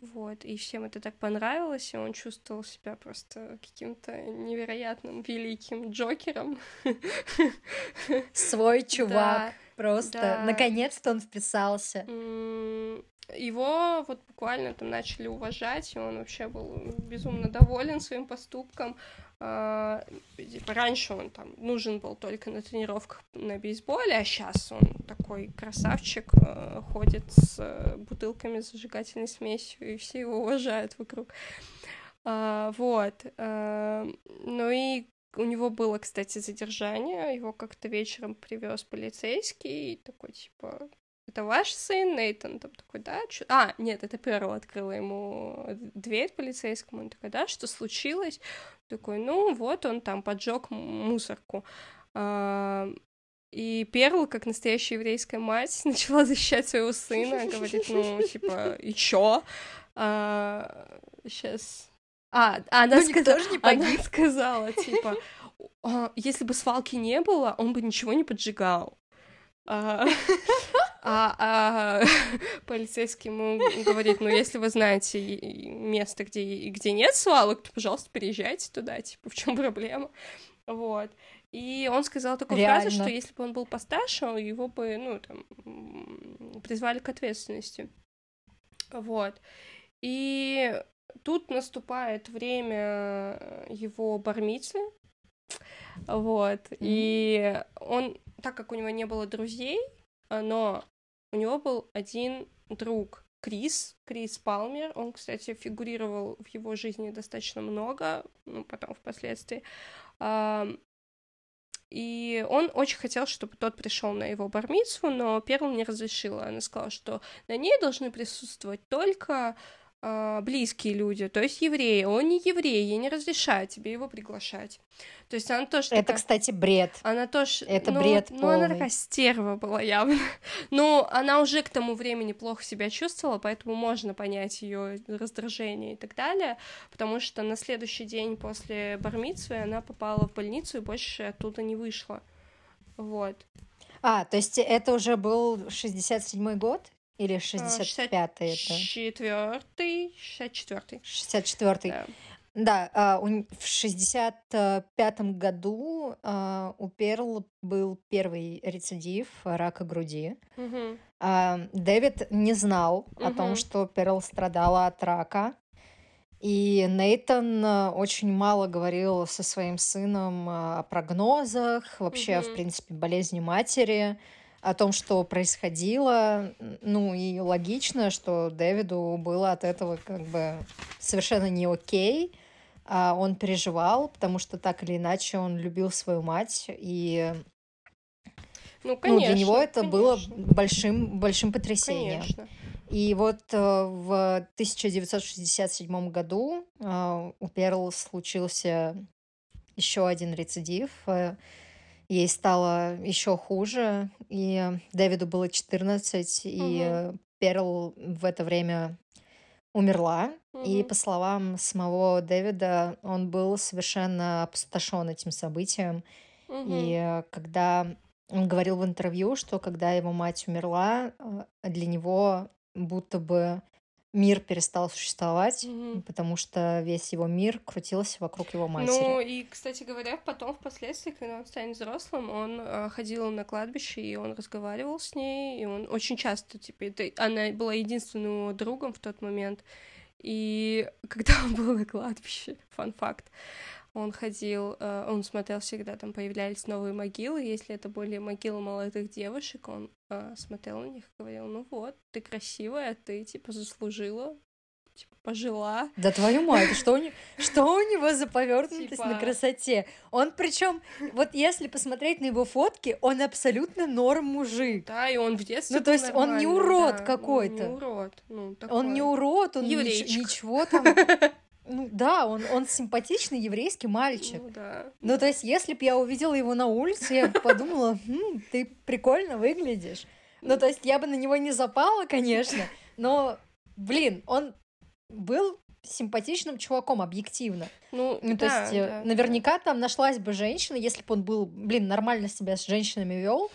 [SPEAKER 3] Вот, и всем это так понравилось, и он чувствовал себя просто каким-то невероятным великим Джокером.
[SPEAKER 2] Свой чувак. Просто.
[SPEAKER 3] да.
[SPEAKER 2] Наконец-то он вписался.
[SPEAKER 3] Его вот буквально там начали уважать, и он вообще был безумно доволен своим поступком. А, типа, раньше он там нужен был только на тренировках на бейсболе, а сейчас он такой красавчик, э, ходит с э, бутылками с зажигательной смесью, и все его уважают вокруг. А, вот. а, Ну и у него было, кстати, задержание. Его как-то вечером привез полицейский такой, типа, это ваш сын, Нейтан? Там такой, да? Чё-» А, нет, это Перл открыла ему дверь полицейскому. Он такой, да, что случилось? Такой, ну вот, он там поджег мусорку. А, И Перл, как настоящая еврейская мать, начала защищать своего сына, говорит, ну, типа, и чё? Сейчас... А, а она,
[SPEAKER 2] Ну, никто
[SPEAKER 3] сказа-
[SPEAKER 2] же не
[SPEAKER 3] она
[SPEAKER 2] погиб.
[SPEAKER 3] сказала, типа, «А, если бы свалки не было, он бы ничего не поджигал. А, а- а полицейский ему говорит, ну, если вы знаете место, где, где нет свалок, то, пожалуйста, переезжайте туда, типа, в чем проблема? Вот. И он сказал такую фразу,
[SPEAKER 2] Реально.
[SPEAKER 3] что если бы он был постарше, его бы, ну, там, призвали к ответственности. Вот. И тут наступает время его бармицы, вот, и он, так как у него не было друзей, а, но у него был один друг, Крис, Крис Палмер, он, кстати, фигурировал в его жизни достаточно много, ну, потом впоследствии, Ам, и он очень хотел, чтобы тот пришел на его бармицу, но Перл не разрешила. Она сказала, что на ней должны присутствовать только а, близкие люди, то есть евреи. Он не еврей, ей не разрешают тебе его приглашать. То есть она тоже
[SPEAKER 2] Это,
[SPEAKER 3] такая-
[SPEAKER 2] кстати, бред.
[SPEAKER 3] она тоже...
[SPEAKER 2] Это
[SPEAKER 3] ну,
[SPEAKER 2] бред
[SPEAKER 3] Ну, она
[SPEAKER 2] полный.
[SPEAKER 3] такая стерва была явно. Ну, она уже к тому времени плохо себя чувствовала, поэтому можно понять ее раздражение и так далее, потому что на следующий день после бармицвы она попала в больницу и больше оттуда не вышла. Вот.
[SPEAKER 2] А, то есть это уже был 67-й год? Или
[SPEAKER 3] А,
[SPEAKER 2] 65-й это?
[SPEAKER 3] Четвертый, шестьдесят четвертый.
[SPEAKER 2] 64-й.
[SPEAKER 3] Да.
[SPEAKER 2] Да, а, в 65 году а, у Перл был первый рецидив рака груди. А, Дэвид не знал о том, что Перл страдала от рака. И Нейтан а, очень мало говорил со своим сыном о прогнозах, вообще, в
[SPEAKER 3] Мгм.
[SPEAKER 2] принципе, болезни матери, о том, что происходило. Ну и логично, что Дэвиду было от этого как бы совершенно не окей. А Он переживал, потому что так или иначе он любил свою мать, и
[SPEAKER 3] Ну,
[SPEAKER 2] ну,
[SPEAKER 3] конечно.
[SPEAKER 2] для него это было
[SPEAKER 3] конечно,
[SPEAKER 2] большим, большим потрясением.
[SPEAKER 3] Конечно.
[SPEAKER 2] И вот э, в 1967 году э, у Перл случился еще один рецидив. Ей стало еще хуже, и Дэвиду было 14, и
[SPEAKER 3] Мгм.
[SPEAKER 2] э, Перл в это время умерла. И
[SPEAKER 3] Мгм.
[SPEAKER 2] по словам самого Дэвида, он был совершенно опустошен этим событием.
[SPEAKER 3] Мгм.
[SPEAKER 2] И когда он говорил в интервью, что когда его мать умерла, э, для него будто бы мир перестал существовать,
[SPEAKER 3] Мгм.
[SPEAKER 2] потому что весь его мир крутился вокруг его
[SPEAKER 3] Ну,
[SPEAKER 2] матери.
[SPEAKER 3] и, кстати говоря, потом, впоследствии, когда он станет взрослым, он э, ходил на кладбище, и он разговаривал с ней, и он очень часто, типа, это, она была единственным его другом в тот момент, и когда он был на кладбище, фан-факт, он ходил, э, он смотрел всегда, там появлялись новые могилы, если это были могилы молодых девушек, он э, смотрел на них и говорил, ну вот, ты красивая, ты, типа, заслужила, типа, пожила,
[SPEAKER 2] Да твою мать, что у, не- что у него за повернутость на
[SPEAKER 3] Типа-
[SPEAKER 2] красоте? Он причем, вот если посмотреть на его фотки, он абсолютно норм мужик.
[SPEAKER 3] Да, и он в детстве
[SPEAKER 2] Ну, то есть он не урод
[SPEAKER 3] да,
[SPEAKER 2] какой-то.
[SPEAKER 3] Он не урод, ну,
[SPEAKER 2] Он не
[SPEAKER 3] такой.
[SPEAKER 2] урод, он нич- ничего там. Ну да, он, он симпатичный еврейский мальчик.
[SPEAKER 3] Ну, да.
[SPEAKER 2] Ну, то есть, если бы я увидела его на улице, я бы подумала, «М, ты прикольно выглядишь. Ну, то есть, я бы на него не запала, конечно, но, блин, он был симпатичным чуваком, объективно.
[SPEAKER 3] Ну,
[SPEAKER 2] Ну, то
[SPEAKER 3] да,
[SPEAKER 2] есть, э,
[SPEAKER 3] да.
[SPEAKER 2] наверняка там нашлась бы женщина, если бы он был, блин, нормально себя с женщинами вел,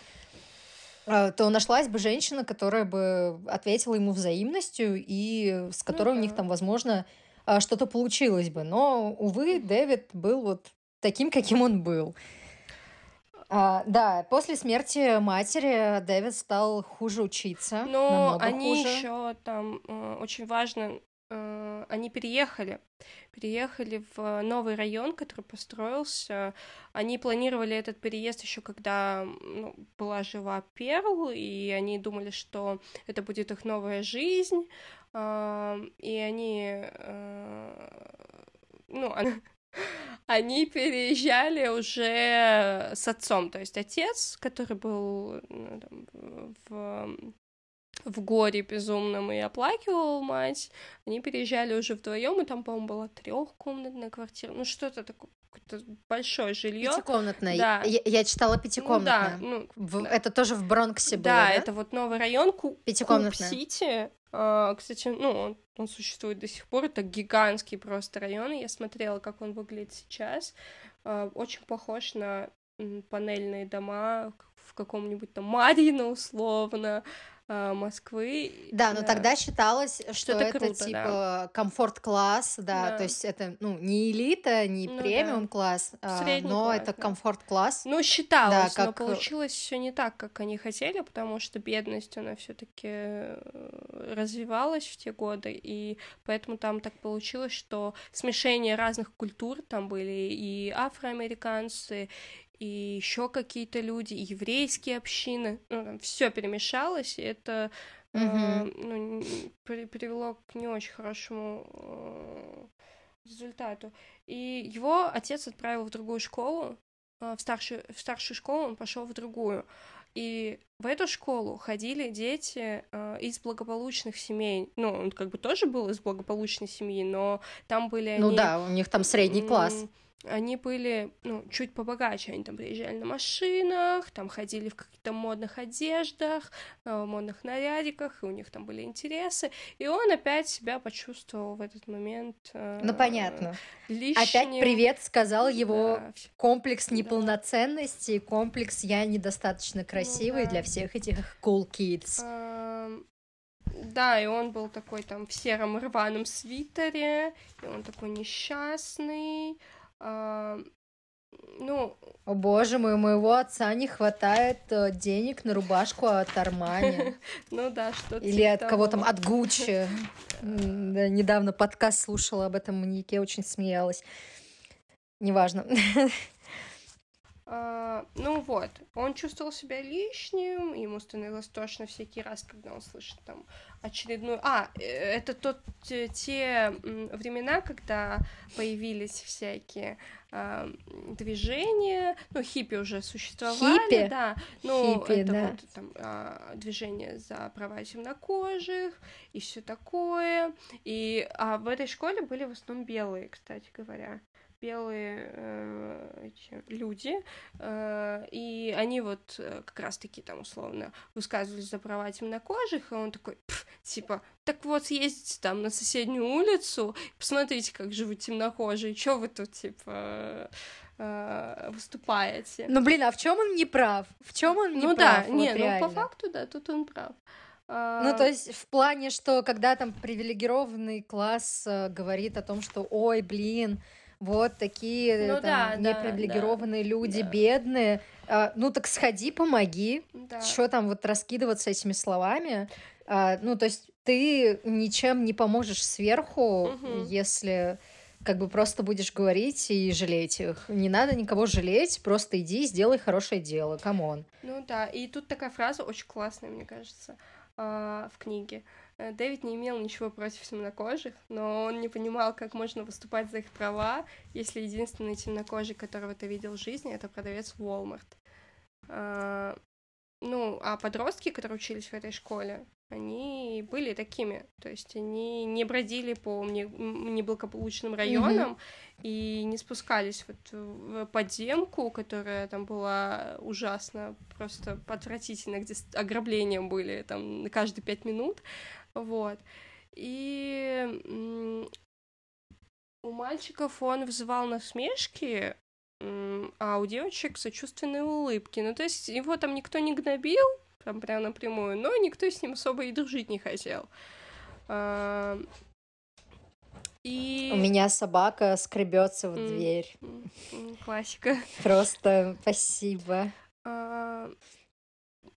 [SPEAKER 2] э, то нашлась бы женщина, которая бы ответила ему взаимностью и с которой у них
[SPEAKER 3] да.
[SPEAKER 2] там, возможно, что-то получилось бы. Но, увы, Дэвид был вот таким, каким он был. А, да, после смерти матери Дэвид стал хуже учиться,
[SPEAKER 3] Но они
[SPEAKER 2] хуже.
[SPEAKER 3] еще там э, очень важно, э, они переехали, переехали в новый район, который построился. Они планировали этот переезд еще когда ну, была жива Перл, и они думали, что это будет их новая жизнь, и они, э, ну, они переезжали уже с отцом, то есть отец, который был ну, там, в, в горе безумном и оплакивал мать, они переезжали уже вдвоем, и там, по-моему, была трехкомнатная квартира, ну что-то такое, большое жилье.
[SPEAKER 2] Пятикомнатная.
[SPEAKER 3] Да.
[SPEAKER 2] Я, я читала
[SPEAKER 3] Ну да, ну,
[SPEAKER 2] В-
[SPEAKER 3] да.
[SPEAKER 2] Это тоже в Бронксе было,
[SPEAKER 3] да, это вот новый район Ку-. Куб-Сити. А, Кстати, ну, он, он существует до сих пор. Это гигантский просто район. Я смотрела, как он выглядит сейчас. А, Очень похож на панельные дома в каком-нибудь там Марьино, условно, Москвы.
[SPEAKER 2] Да, но тогда считалось, что
[SPEAKER 3] это
[SPEAKER 2] это,
[SPEAKER 3] круто,
[SPEAKER 2] типа комфорт-класс, да,
[SPEAKER 3] Да.
[SPEAKER 2] то есть это, ну, не элита, не
[SPEAKER 3] Ну да.
[SPEAKER 2] премиум-класс, а,
[SPEAKER 3] Средний
[SPEAKER 2] но
[SPEAKER 3] класс,
[SPEAKER 2] это
[SPEAKER 3] да.
[SPEAKER 2] комфорт-класс.
[SPEAKER 3] Ну, считалось,
[SPEAKER 2] Да,
[SPEAKER 3] но
[SPEAKER 2] как, э,
[SPEAKER 3] получилось все не так, как они хотели, потому что бедность, она все таки развивалась в те годы, и поэтому там так получилось, что смешение разных культур там были и афроамериканцы, и еще какие-то люди, и еврейские общины, ну, там все перемешалось, и это э,
[SPEAKER 2] Мгм.
[SPEAKER 3] ну, при- привело к не очень хорошему э, результату. И его отец отправил в другую школу, э, в старшую, в старшую школу он пошел в другую. И в эту школу ходили дети э, из благополучных семей. Ну, он как бы тоже был из благополучной семьи, но там были
[SPEAKER 2] Ну
[SPEAKER 3] они...
[SPEAKER 2] да, у них там средний класс.
[SPEAKER 3] Они были, ну, чуть побогаче. Они там приезжали на машинах, там ходили в каких-то модных одеждах, э, модных нарядиках, и у них там были интересы. И он опять себя почувствовал в этот момент э,
[SPEAKER 2] Ну понятно.
[SPEAKER 3] лишним.
[SPEAKER 2] Опять привет сказал его
[SPEAKER 3] Да,
[SPEAKER 2] комплекс неполноценности, комплекс я недостаточно красивый
[SPEAKER 3] Ну да.
[SPEAKER 2] для всех этих cool kids.
[SPEAKER 3] Ам, Да, и он был такой там в сером рваном свитере, и он такой несчастный. А, ну...
[SPEAKER 2] О боже мой, у моего отца не хватает э, денег на рубашку от Армани.
[SPEAKER 3] Ну да, что
[SPEAKER 2] Или от кого там, от Гуччи. Недавно подкаст слушала об этом маньяке, очень смеялась. Неважно.
[SPEAKER 3] Uh, ну вот, он чувствовал себя лишним, ему становилось тошно всякий раз, когда он слышит там очередную... А, э, это тот, те, те времена, когда появились всякие э, движения, ну, хиппи уже существовали,
[SPEAKER 2] хиппи?
[SPEAKER 3] да, ну,
[SPEAKER 2] хиппи,
[SPEAKER 3] это
[SPEAKER 2] да.
[SPEAKER 3] вот там э, движение за права темнокожих и все такое, и а в этой школе были в основном белые, кстати говоря белые э, эти люди, э, и они вот э, как раз-таки там условно высказывались за права темнокожих, и он такой, типа, так вот съездите там на соседнюю улицу, посмотрите, как живут темнокожие, что вы тут, типа, э, выступаете.
[SPEAKER 2] Ну, блин, а в чем он не прав? В чем он не
[SPEAKER 3] ну,
[SPEAKER 2] прав?
[SPEAKER 3] да,
[SPEAKER 2] вот
[SPEAKER 3] не,
[SPEAKER 2] реально?
[SPEAKER 3] ну по факту, да, тут он прав.
[SPEAKER 2] Ну, то есть в плане, что когда там привилегированный класс э, говорит о том, что, ой, блин, вот такие
[SPEAKER 3] Ну
[SPEAKER 2] там,
[SPEAKER 3] да,
[SPEAKER 2] непривилегированные
[SPEAKER 3] да,
[SPEAKER 2] люди,
[SPEAKER 3] да.
[SPEAKER 2] бедные. А, ну так сходи, помоги.
[SPEAKER 3] Да.
[SPEAKER 2] Что там вот раскидываться этими словами? А, ну, то есть ты ничем не поможешь сверху,
[SPEAKER 3] Мгм.
[SPEAKER 2] если как бы просто будешь говорить и жалеть их. Не надо никого жалеть, просто иди и сделай хорошее дело. Come on.
[SPEAKER 3] Ну да, и тут такая фраза очень классная, мне кажется, а, в книге. Э, Дэвид не имел ничего против темнокожих, но он не понимал, как можно выступать за их права, если единственный темнокожий, которого ты видел в жизни, это продавец в Walmart. А, Ну, а подростки, которые учились в этой школе, они были такими, то есть они не бродили по неблагополучным районам и не спускались вот в подземку, которая там была ужасно, просто отвратительно, где ограбления были там каждые пять минут, вот. И у мальчиков он вызывал насмешки, а у девочек сочувственные улыбки. Ну, то есть его там никто не гнобил, там прям напрямую, но никто с ним особо и дружить не хотел. А, И...
[SPEAKER 2] У меня собака скребется в дверь.
[SPEAKER 3] Классика.
[SPEAKER 2] Просто спасибо.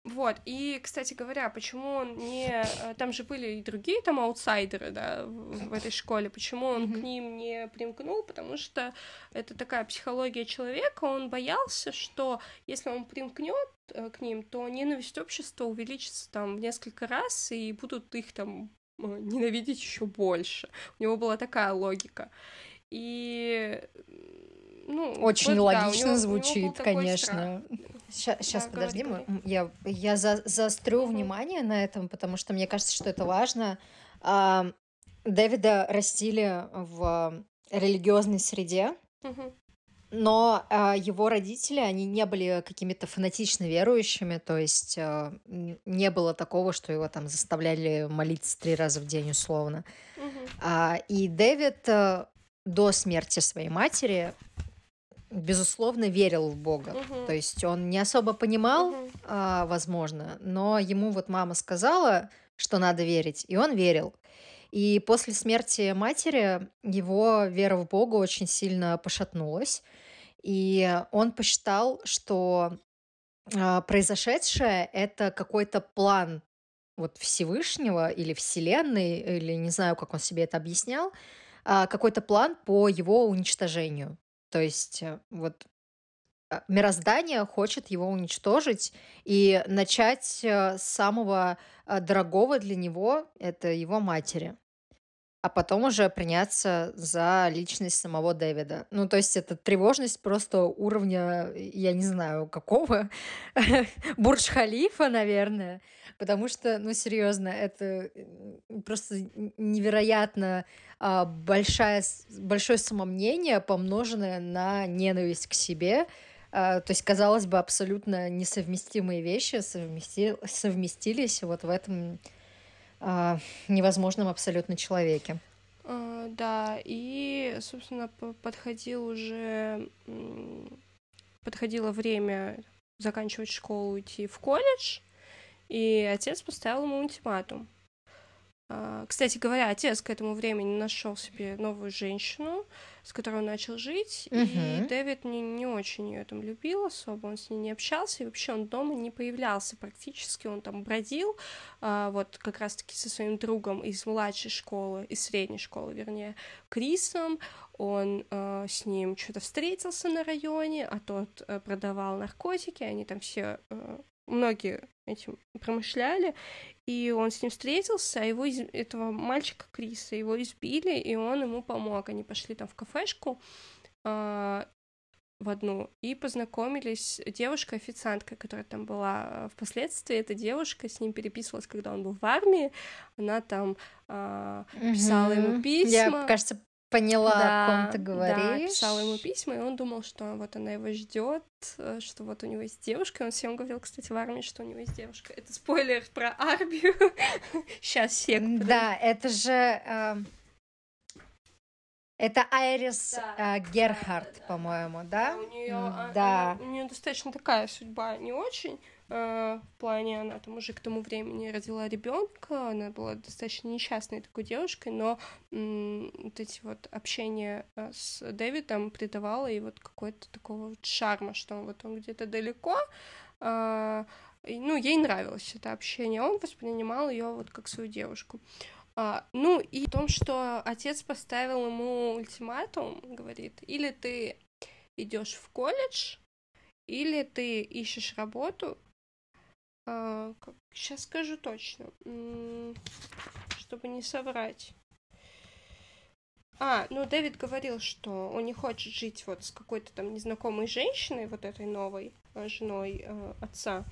[SPEAKER 3] Вот, и, кстати говоря, почему он не... э, Там же были и другие там аутсайдеры, да, в этой школе. Почему он к
[SPEAKER 2] Мгм.
[SPEAKER 3] ним не примкнул? Потому что это такая психология человека. Он боялся, что если он примкнет э, к ним, то ненависть общества увеличится там в несколько раз, и будут их там э, ненавидеть еще больше. У него была такая логика. И ну,
[SPEAKER 2] Очень
[SPEAKER 3] вот, да,
[SPEAKER 2] логично
[SPEAKER 3] у него
[SPEAKER 2] звучит, конечно. Сейчас,
[SPEAKER 3] Да,
[SPEAKER 2] подожди,
[SPEAKER 3] говори,
[SPEAKER 2] мы- я, я за- заострю
[SPEAKER 3] Мгм.
[SPEAKER 2] внимание на этом, потому что мне кажется, что это важно. А, Дэвида растили в религиозной среде,
[SPEAKER 3] Мгм.
[SPEAKER 2] но а, его родители, они не были какими-то фанатично верующими, то есть а, не было такого, что его там заставляли молиться три раза в день условно.
[SPEAKER 3] Мгм.
[SPEAKER 2] А, и Дэвид э, до смерти своей матери, безусловно, верил в Бога.
[SPEAKER 3] Мгм.
[SPEAKER 2] То есть он не особо понимал,
[SPEAKER 3] Мгм.
[SPEAKER 2] а, возможно, но ему вот мама сказала, что надо верить, и он верил. И после смерти матери его вера в Бога очень сильно пошатнулась. И он посчитал, что а, произошедшее — это какой-то план вот Всевышнего или Вселенной, или не знаю, как он себе это объяснял, а, какой-то план по его уничтожению. То есть э, вот а, мироздание хочет его уничтожить и начать э, с самого дорогого для него, это его матери. А потом уже приняться за личность самого Дэвида. Ну, то есть это тревожность просто уровня, я не знаю, какого, Бурдж-Халифа, наверное. Потому что, ну, серьезно, это просто невероятно а, большая, большое самомнение, помноженное на ненависть к себе. А, то есть, казалось бы, абсолютно несовместимые вещи совмести- совместились вот в этом а, невозможном абсолютно человеке.
[SPEAKER 3] А, Да, и, собственно, подходил уже, подходило время заканчивать школу, идти в колледж, и отец поставил ему ультиматум. А, кстати говоря, отец к этому времени нашел себе новую женщину, с которой он начал жить,
[SPEAKER 2] Мгм.
[SPEAKER 3] и Дэвид не, не очень ее там любил особо, он с ней не общался, и вообще он дома не появлялся практически, он там бродил, а, вот как раз-таки со своим другом из младшей школы, из средней школы, вернее, Крисом, он а, с ним что-то встретился на районе, а тот а, продавал наркотики, они там все а, многие этим промышляли, и он с ним встретился, а его, из- этого мальчика Криса, его избили, и он ему помог. Они пошли там в кафешку а, в одну и познакомились с девушкой-официанткой, которая там была а, впоследствии. Эта девушка с ним переписывалась, когда он был в армии. Она там а, писала ему
[SPEAKER 2] Мгм.
[SPEAKER 3] письма.
[SPEAKER 2] Я, кажется, поняла, о ком ты
[SPEAKER 3] Да,
[SPEAKER 2] говоришь.
[SPEAKER 3] писала ему письма, и он думал, что вот она его ждет, что вот у него есть девушка. Он всем говорил, кстати, в армии, что у него есть девушка. Это спойлер про армию. Сейчас, подожди.
[SPEAKER 2] Да, это же... эм, Это Айрис
[SPEAKER 3] Да.
[SPEAKER 2] э, Герхард, по-моему, да?
[SPEAKER 3] У нее,
[SPEAKER 2] М, Да.
[SPEAKER 3] у нее достаточно такая судьба, не очень. Э, в плане, она там уже к тому времени родила ребенка, она была достаточно несчастной такой девушкой, но вот эти вот общения э, с Дэвидом придавало ей вот какой-то такого вот шарма, что он вот он где-то далеко, и, ну, ей нравилось это общение, он воспринимал ее вот как свою девушку. А, ну и в том, что отец поставил ему ультиматум, говорит, или ты идешь в колледж, или ты ищешь работу. Сейчас скажу точно, чтобы не соврать. А, ну Дэвид говорил, что он не хочет жить вот с какой-то там незнакомой женщиной, вот этой новой э, женой э, отца.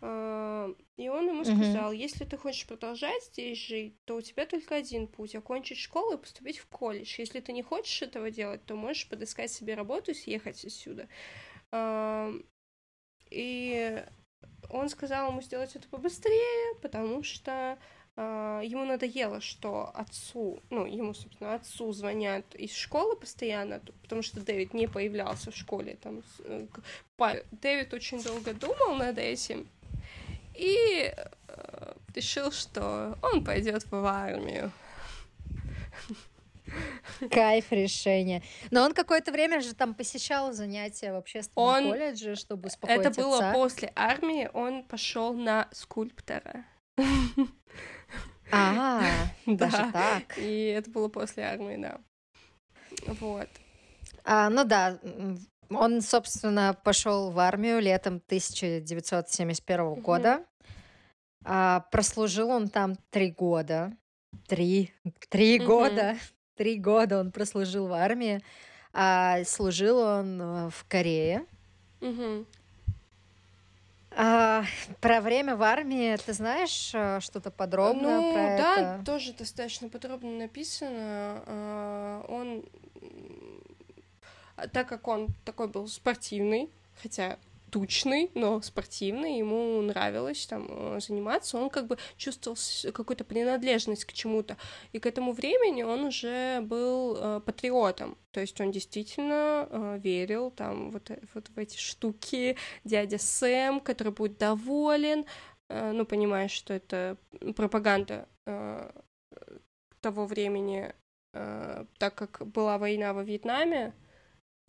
[SPEAKER 3] А, И он ему
[SPEAKER 2] Мгм.
[SPEAKER 3] сказал, если ты хочешь продолжать здесь жить, то у тебя только один путь — окончить школу и поступить в колледж. Если ты не хочешь этого делать, то можешь подыскать себе работу и съехать отсюда. А, И он сказал ему сделать это побыстрее, потому что а, ему надоело, что отцу, ну, ему, собственно, отцу звонят из школы постоянно, потому что Дэвид не появлялся в школе. Там, э, Дэвид очень долго думал над этим и э, решил, что он пойдет в армию.
[SPEAKER 2] Кайф решение. Но он какое-то время же там посещал занятия в общественном
[SPEAKER 3] Он-
[SPEAKER 2] колледже, чтобы успокоить
[SPEAKER 3] Это было
[SPEAKER 2] отца.
[SPEAKER 3] после армии, он пошел на скульптора.
[SPEAKER 2] А, даже
[SPEAKER 3] Да.
[SPEAKER 2] так.
[SPEAKER 3] И это было после армии, да. Вот.
[SPEAKER 2] А, ну да, он, собственно, пошел в армию летом 1971
[SPEAKER 3] Мгм.
[SPEAKER 2] года. А, прослужил он там три года. Три, три года. Три года он прослужил в армии. А служил он э, в Корее.
[SPEAKER 3] Мгм.
[SPEAKER 2] А, про время в армии ты знаешь э, что-то подробно
[SPEAKER 3] ну,
[SPEAKER 2] про
[SPEAKER 3] да,
[SPEAKER 2] это?
[SPEAKER 3] тоже достаточно подробно написано. А, Он, так как он такой был спортивный, хотя тучный, но спортивный, ему нравилось там э, заниматься, он как бы чувствовал какую-то принадлежность к чему-то. И к этому времени он уже был э, патриотом. То есть он действительно э, верил там вот, э- вот в эти штуки. Дядя Сэм, который будет доволен, э, ну, понимаешь, что это пропаганда э, того времени, э, так как была война во Вьетнаме,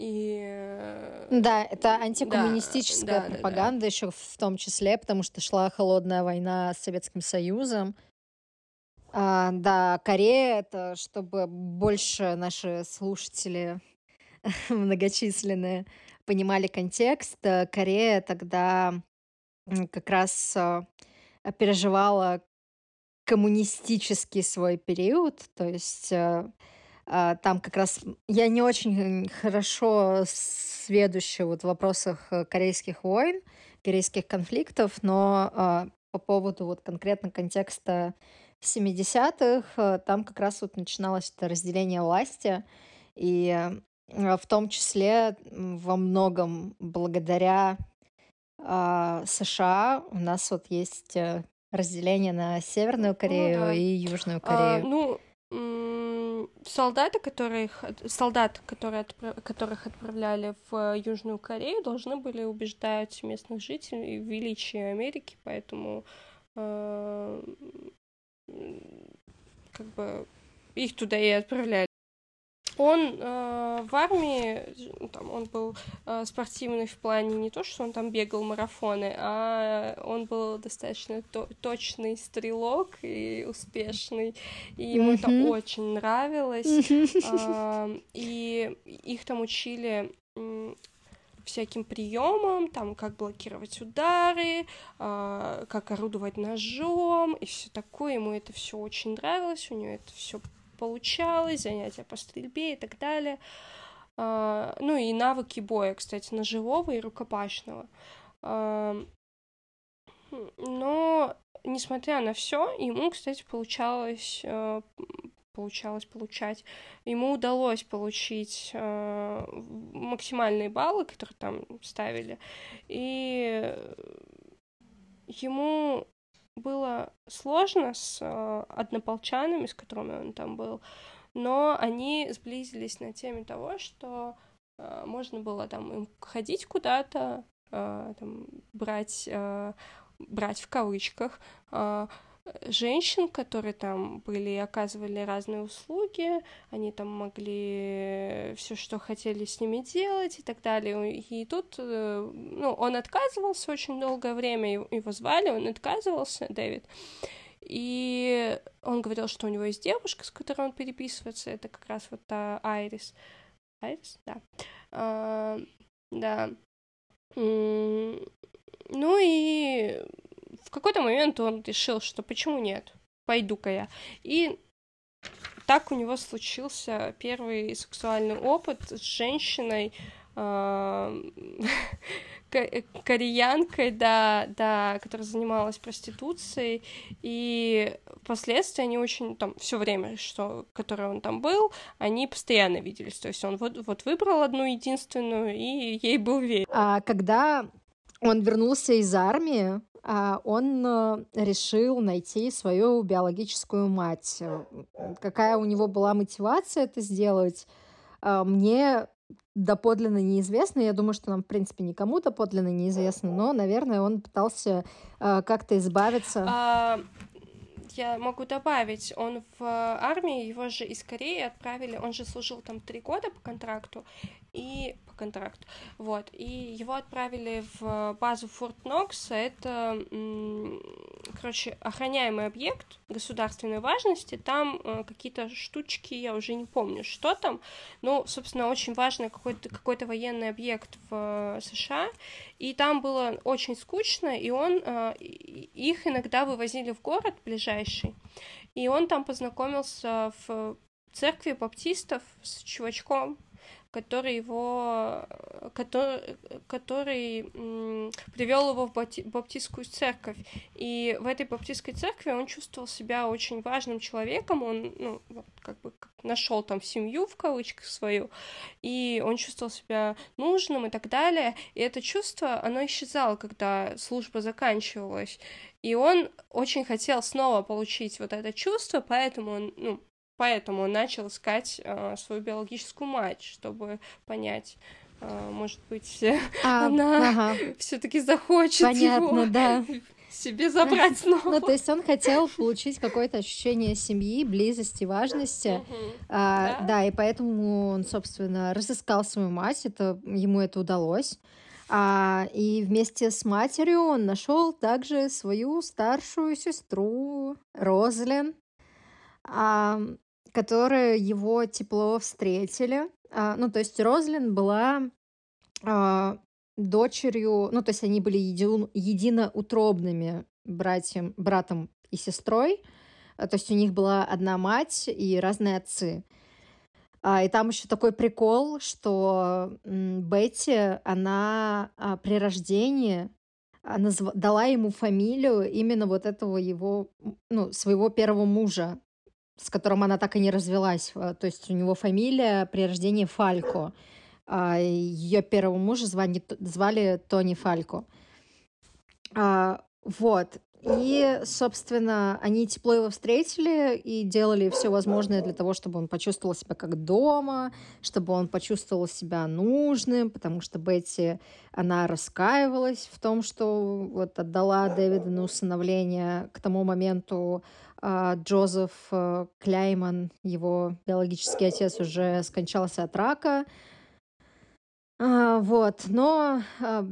[SPEAKER 3] и... э,
[SPEAKER 2] Да, это антикоммунистическая
[SPEAKER 3] да, да, да.
[SPEAKER 2] пропаганда еще в том числе, потому что шла холодная война с Советским Союзом. А, да, Корея это, чтобы больше наши слушатели многочисленные понимали контекст. э, Корея тогда как раз э, переживала коммунистический свой период, то есть там как раз я не очень хорошо сведуща вот в вопросах э, корейских войн, корейских конфликтов, но а, по поводу вот конкретно контекста 70-х, э, там как раз вот начиналось это разделение власти, и э, в том числе во многом благодаря а, США у нас вот есть э, разделение на Северную Корею
[SPEAKER 3] да.
[SPEAKER 2] и Южную
[SPEAKER 3] А,
[SPEAKER 2] Корею.
[SPEAKER 3] ну, м, солдаты, которых, солдат, которые отпра- которых отправляли в Южную Корею, должны были убеждать местных жителей в величии Америки, поэтому э, как бы их туда и отправляли. Он э, в армии, там, он был э, спортивный в плане не то, что он там бегал марафоны, а он был достаточно то точный стрелок и успешный, и ему mm-hmm. это очень нравилось. Mm-hmm. Э, и их там учили всяким приемам, там, как блокировать удары, э, как орудовать ножом и все такое. Ему это все очень нравилось, у него это все получалось, занятия по стрельбе и так далее. А, ну и навыки боя, кстати, ножевого и рукопашного. А, но, несмотря на все, ему, кстати, получалось а, получалось получать. Ему удалось получить э, максимальные баллы, которые там ставили, и ему было сложно с э, однополчанами, с которыми он там был, но они сблизились на теме того, что э, можно было там им ходить куда-то, э, там, брать, брать в кавычках, женщин, которые там были и оказывали разные услуги, они там могли все, что хотели с ними делать и так далее. И тут, э, ну, он отказывался очень долгое время, его звали, он отказывался, Дэвид. И он говорил, что у него есть девушка, с которой он переписывается, это как раз вот та Айрис. Айрис, да. А, да. Ну и в какой-то момент он решил, что почему нет, пойду-ка я. И так у него случился первый сексуальный опыт с женщиной, кореянкой, да, да, которая занималась проституцией, и впоследствии они очень там все время, что, которое он там был, они постоянно виделись, то есть он вот, вот выбрал одну единственную, и ей был верен.
[SPEAKER 2] А когда он вернулся из армии, он э, решил найти свою биологическую мать. Э, какая у него была мотивация это сделать, а, мне доподлинно неизвестно. Я думаю, что нам, в принципе, никому доподлинно неизвестно, но, наверное, он пытался э, как-то избавиться.
[SPEAKER 3] А, я могу добавить, он в армии, его же из Кореи отправили, он же служил там три года по контракту, и по контракту, вот, и его отправили в базу Форт Нокс, это, короче, охраняемый объект государственной важности, там э, какие-то штучки, я уже не помню, что там, но, собственно, очень важный какой-то какой военный объект в США, и там было очень скучно, и он, э, их иногда вывозили в город ближайший, и он там познакомился в церкви баптистов с чувачком, который его, который, который привел его в баптистскую церковь. И в этой баптистской церкви он чувствовал себя очень важным человеком, он, ну, как бы нашел там семью в кавычках свою, и он чувствовал себя нужным и так далее. И это чувство, оно исчезало, когда служба заканчивалась. И он очень хотел снова получить вот это чувство, поэтому он, ну, поэтому он начал искать э, свою биологическую мать, чтобы понять, э, может быть, а, она ага. все-таки захочет
[SPEAKER 2] Понятно,
[SPEAKER 3] его
[SPEAKER 2] да.
[SPEAKER 3] себе забрать снова.
[SPEAKER 2] Ну, то есть он хотел получить какое-то ощущение семьи, близости, важности. А, да? да, и поэтому он, собственно, разыскал свою мать, это, ему это удалось. А, и вместе с матерью он нашел также свою старшую сестру Розлин. А, которые его тепло встретили. А, ну, то есть Розлин была а, дочерью, ну, то есть они были еди, единоутробными братьям, братом и сестрой. А, то есть у них была одна мать и разные отцы. И там еще такой прикол, что Бетти, она при рождении назв... дала ему фамилию именно вот этого его, ну, своего первого мужа с которым она так и не развелась. Э, то есть у него фамилия при рождении Фалько. А ее первого мужа звали, звали Тони Фалько. А Вот. И, собственно, они тепло его встретили и делали все возможное для того, чтобы он почувствовал себя как дома, чтобы он почувствовал себя нужным, потому что Бетти, она раскаивалась в том, что вот отдала Дэвида на усыновление. К тому моменту Джозеф а, Кляйман, его биологический отец, уже скончался от рака. А, вот, но а,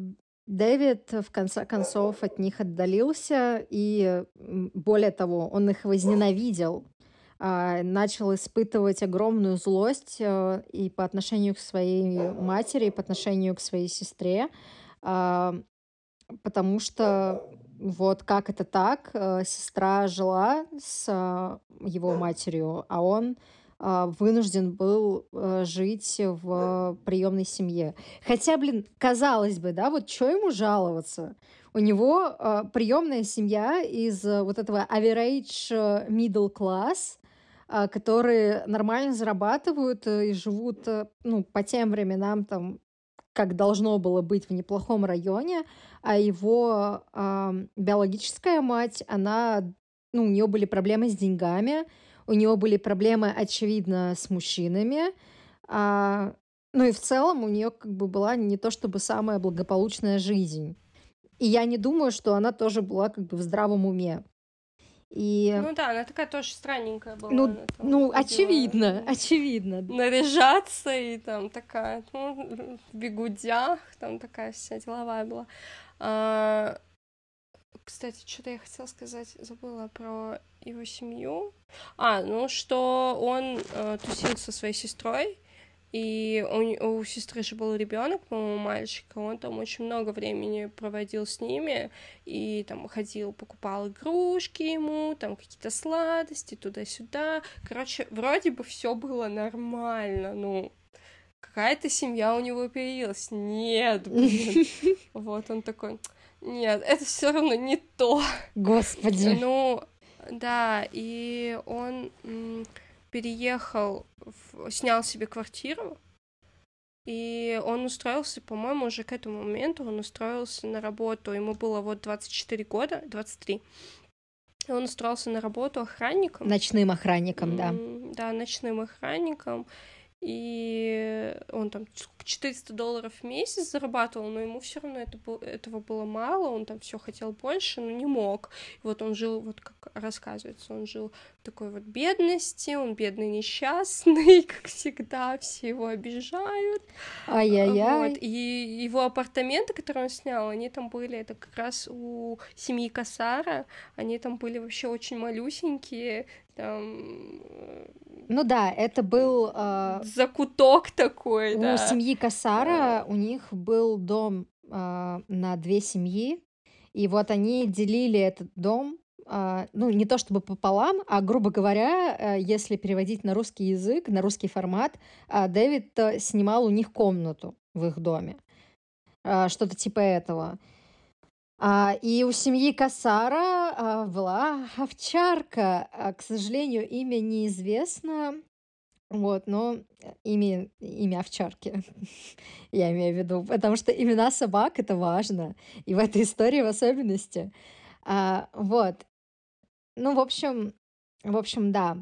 [SPEAKER 2] Дэвид в конце концов от них отдалился, и более того, он их возненавидел, а, начал испытывать огромную злость э, и по отношению к своей матери, и по отношению к своей сестре, а, потому что вот как это так, э, сестра жила с а, его матерью, а он а, вынужден был э, жить в приемной семье. Хотя, блин, казалось бы, да, вот что ему жаловаться? У него а, приемная семья из э, вот этого average middle class, которые нормально зарабатывают и живут, ну, по тем временам там как должно было быть в неплохом районе, а его э, биологическая мать, она, ну, у нее были проблемы с деньгами, у него были проблемы, очевидно, с мужчинами. А, ну и в целом у нее как бы была не то чтобы самая благополучная жизнь. И я не думаю, что она тоже была как бы в здравом уме. И...
[SPEAKER 3] Ну да, она такая тоже странненькая была.
[SPEAKER 2] Ну, там, ну очевидно, очевидно.
[SPEAKER 3] Наряжаться и там такая, ну, в бегудях, там такая вся деловая была. А, кстати, что-то я хотела сказать, забыла про его семью. А, ну что он э, тусил со своей сестрой, и у, у сестры же был ребенок, по-моему, мальчик, он там очень много времени проводил с ними, и там ходил, покупал игрушки ему, там какие-то сладости туда-сюда. Короче, вроде бы все было нормально, ну, какая-то семья у него появилась. Нет, блин. Вот он такой, нет, это все равно не то.
[SPEAKER 2] Господи.
[SPEAKER 3] Ну, да, и он переехал, снял себе квартиру, и он устроился, по-моему, уже к этому моменту он устроился на работу. Ему было вот 24 года, 23. И он устроился на работу охранником.
[SPEAKER 2] Ночным охранником, да.
[SPEAKER 3] Да, ночным охранником и он там 400 долларов в месяц зарабатывал, но ему все равно это, этого было мало, он там все хотел больше, но не мог. И вот он жил, вот как рассказывается, он жил в такой вот бедности, он бедный, несчастный, как всегда, все его обижают.
[SPEAKER 2] Ай-яй-яй.
[SPEAKER 3] Вот. И его апартаменты, которые он снял, они там были, это как раз у семьи Касара, они там были вообще очень малюсенькие, там
[SPEAKER 2] ну да, это был... Э,
[SPEAKER 3] Закуток такой,
[SPEAKER 2] у
[SPEAKER 3] да.
[SPEAKER 2] У семьи Касара, у них был дом э, на две семьи, и вот они делили этот дом, э, ну, не то чтобы пополам, а, грубо говоря, э, если переводить на русский язык, на русский формат, э, Дэвид снимал у них комнату в их доме. Э, что-то типа этого. А, и у семьи Касара а, была овчарка. А, к сожалению, имя неизвестно. Вот, но имя, имя овчарки, я имею в виду, потому что имена собак это важно, и в этой истории в особенности. А, вот. Ну, в общем, в общем, да.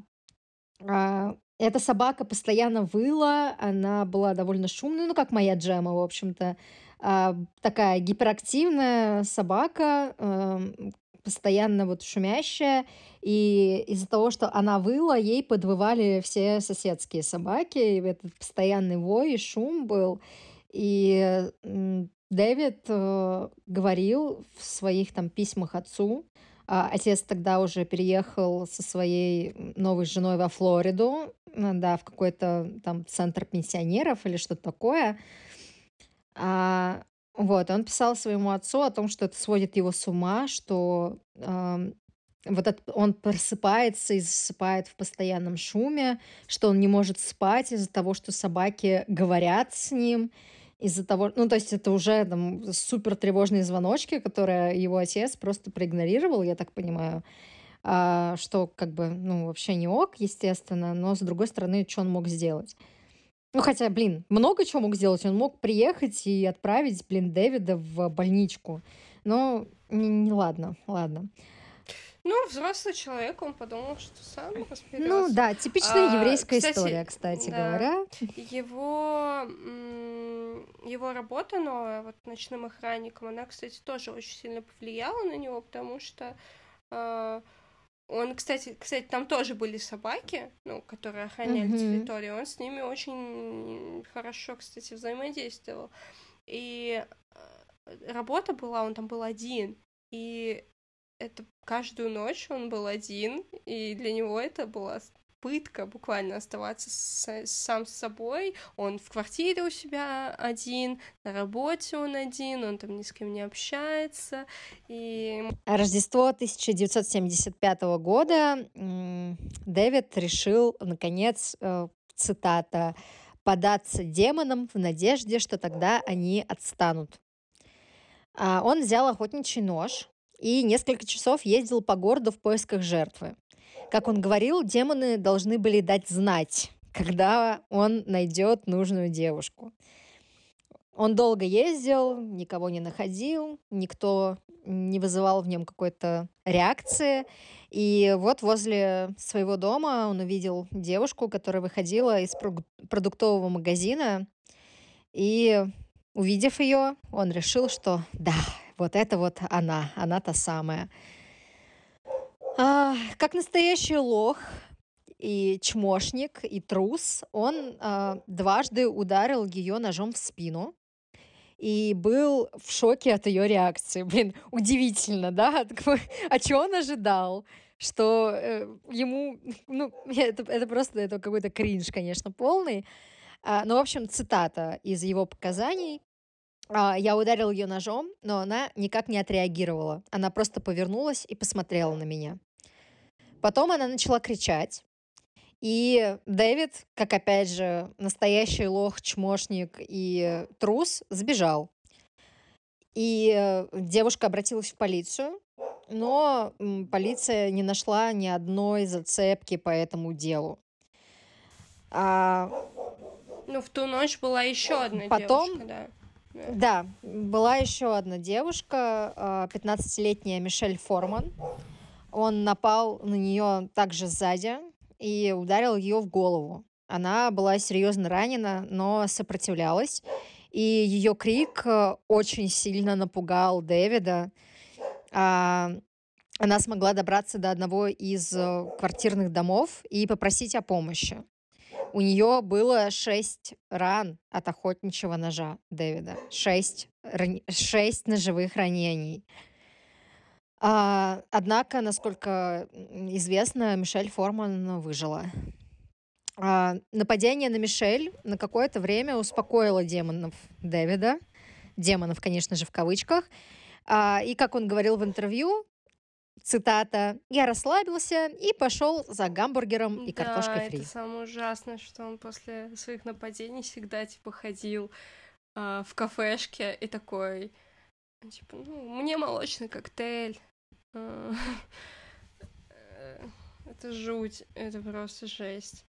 [SPEAKER 2] А, эта собака постоянно выла, она была довольно шумной, ну, как моя Джема, в общем-то. А, такая гиперактивная собака, эм, постоянно вот шумящая, и из-за того, что она выла, ей подвывали все соседские собаки, и этот постоянный вой и шум был. И Дэвид э, говорил в своих там письмах отцу, а отец тогда уже переехал со своей новой женой во Флориду, да, в какой-то там центр пенсионеров или что-то такое. А, вот, он писал своему отцу о том, что это сводит его с ума, что э, вот это, он просыпается и засыпает в постоянном шуме, что он не может спать из-за того, что собаки говорят с ним, из-за того, ну, то есть это уже там супер тревожные звоночки, которые его отец просто проигнорировал, я так понимаю, а, что как бы, ну, вообще не ок, естественно, но с другой стороны, что он мог сделать? Ну, хотя, блин, много чего мог сделать. Он мог приехать и отправить, блин, Дэвида в больничку. Ну, не, не ладно, ладно.
[SPEAKER 3] Ну, взрослый человек, он подумал, что сам разберется.
[SPEAKER 2] Ну да, типичная
[SPEAKER 3] А,
[SPEAKER 2] еврейская
[SPEAKER 3] кстати,
[SPEAKER 2] история, кстати
[SPEAKER 3] да.
[SPEAKER 2] говоря.
[SPEAKER 3] Его, его работа новая, вот ночным охранником, она, кстати, тоже очень сильно повлияла на него, потому что э, он, кстати, кстати, там тоже были собаки, ну, которые охраняли
[SPEAKER 2] Мгм.
[SPEAKER 3] территорию, он с ними очень хорошо, кстати, взаимодействовал. И э, работа была, он там был один, и это каждую ночь он был один, и для него это была пытка буквально оставаться с- сам с собой. Он в квартире у себя один, на работе он один, он там ни с кем не общается. И
[SPEAKER 2] Рождество 1975 года Дэвид решил, наконец, э, цитата, податься демонам в надежде, что тогда они отстанут. А Он взял охотничий нож и несколько часов ездил по городу в поисках жертвы. Как он говорил, демоны должны были дать знать, когда он найдет нужную девушку. Он долго ездил, никого не находил, никто не вызывал в нем какой-то реакции. И вот возле своего дома он увидел девушку, которая выходила из продуктового магазина. И увидев ее, он решил, что да, вот это вот она, она та самая. А, как настоящий лох и чмошник, и трус, он а, дважды ударил ее ножом в спину и был в шоке от ее реакции. Блин, удивительно, да? А чего он ожидал? Что э, ему, ну, это, это просто это какой-то кринж, конечно, полный. А, ну, в общем, цитата из его показаний. А, Я ударил ее ножом, но она никак не отреагировала. Она просто повернулась и посмотрела на меня. Потом она начала кричать. И Дэвид, как опять же настоящий лох, чмошник и трус, сбежал. И э, девушка обратилась в полицию, но полиция не нашла ни одной зацепки по этому делу. А,
[SPEAKER 3] ну, в ту ночь была еще одна
[SPEAKER 2] Потом-
[SPEAKER 3] девушка, да.
[SPEAKER 2] Да, была еще одна девушка, а, 15-летняя Мишель Форман. Он напал на нее также сзади и ударил ее в голову. Она была серьезно ранена, но сопротивлялась. И ее крик э, очень сильно напугал Дэвида. А, Она смогла добраться до одного из э, квартирных домов и попросить о помощи. У нее было шесть ран от охотничьего ножа Дэвида. Шесть, шесть ножевых ранений. А, однако, насколько м, известно, Мишель Форман выжила. А, нападение на Мишель на какое-то время успокоило демонов Дэвида. Демонов, конечно же, в кавычках. А, и, как он говорил в интервью, цитата, «Я расслабился и пошел за гамбургером и картошкой фри».
[SPEAKER 3] это самое ужасное, что он после своих нападений всегда, типа, ходил а, в кафешке и такой, типа, ну, мне молочный коктейль. А, э, Это жуть, это просто жесть.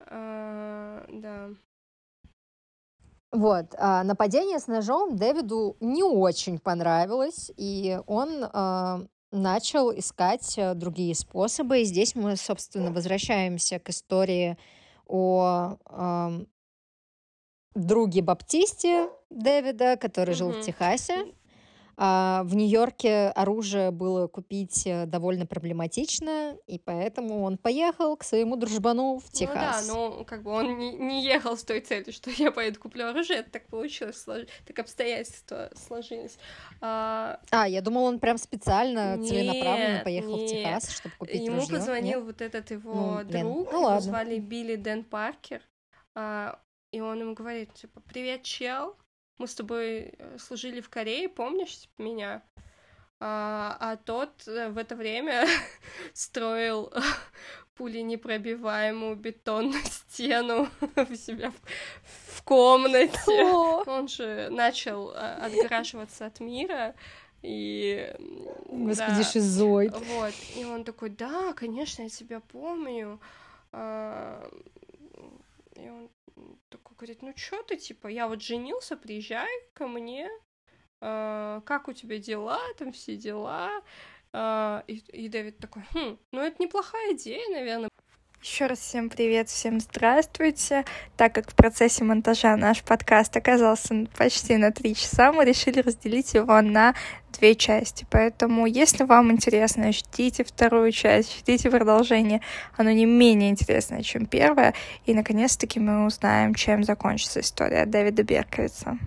[SPEAKER 3] А, Да.
[SPEAKER 2] Вот, а, нападение с ножом Дэвиду не очень понравилось, и он а, начал искать а, другие способы. И здесь мы, собственно, возвращаемся к истории о ам, друге Баптисте Дэвида, который жил в
[SPEAKER 3] Мгм.
[SPEAKER 2] Техасе. А, в Нью-Йорке оружие было купить э, довольно проблематично, и поэтому он поехал к своему дружбану в Техас.
[SPEAKER 3] Ну да, ну как бы он не, не ехал с той целью, что я поеду куплю оружие, это так получилось, слож- так обстоятельства сложились. А,
[SPEAKER 2] А, я думала, он прям специально, целенаправленно
[SPEAKER 3] Нет,
[SPEAKER 2] поехал в
[SPEAKER 3] нет.
[SPEAKER 2] Техас, чтобы купить
[SPEAKER 3] Ему
[SPEAKER 2] ружье.
[SPEAKER 3] позвонил
[SPEAKER 2] Нет?
[SPEAKER 3] вот этот его
[SPEAKER 2] Ну, блин,
[SPEAKER 3] друг,
[SPEAKER 2] ну
[SPEAKER 3] его звали Билли Дэн Паркер, а, и он ему говорит, типа, привет, чел, мы с тобой э, служили в Корее, помнишь меня? А, а тот э, в это время строил пуленепробиваемую бетонную стену у себя в, в комнате.
[SPEAKER 2] О,
[SPEAKER 3] Он же начал э, отгораживаться от мира, и...
[SPEAKER 2] Господи,
[SPEAKER 3] да.
[SPEAKER 2] шизоид.
[SPEAKER 3] Вот, и он такой, да, конечно, я тебя помню. А, И он такой говорит, ну чё ты, типа, я вот женился, приезжай ко мне. э, как у тебя дела, там все дела. Э, и, и Дэвид такой, хм, ну это неплохая идея, наверное.
[SPEAKER 4] Еще раз всем привет, всем здравствуйте. Так как в процессе монтажа наш подкаст оказался почти на три часа, мы решили разделить его на две части. Поэтому, если вам интересно, ждите вторую часть, ждите продолжение. Оно не менее интересное, чем первое. И, наконец-таки, мы узнаем, чем закончится история Дэвида Берковица.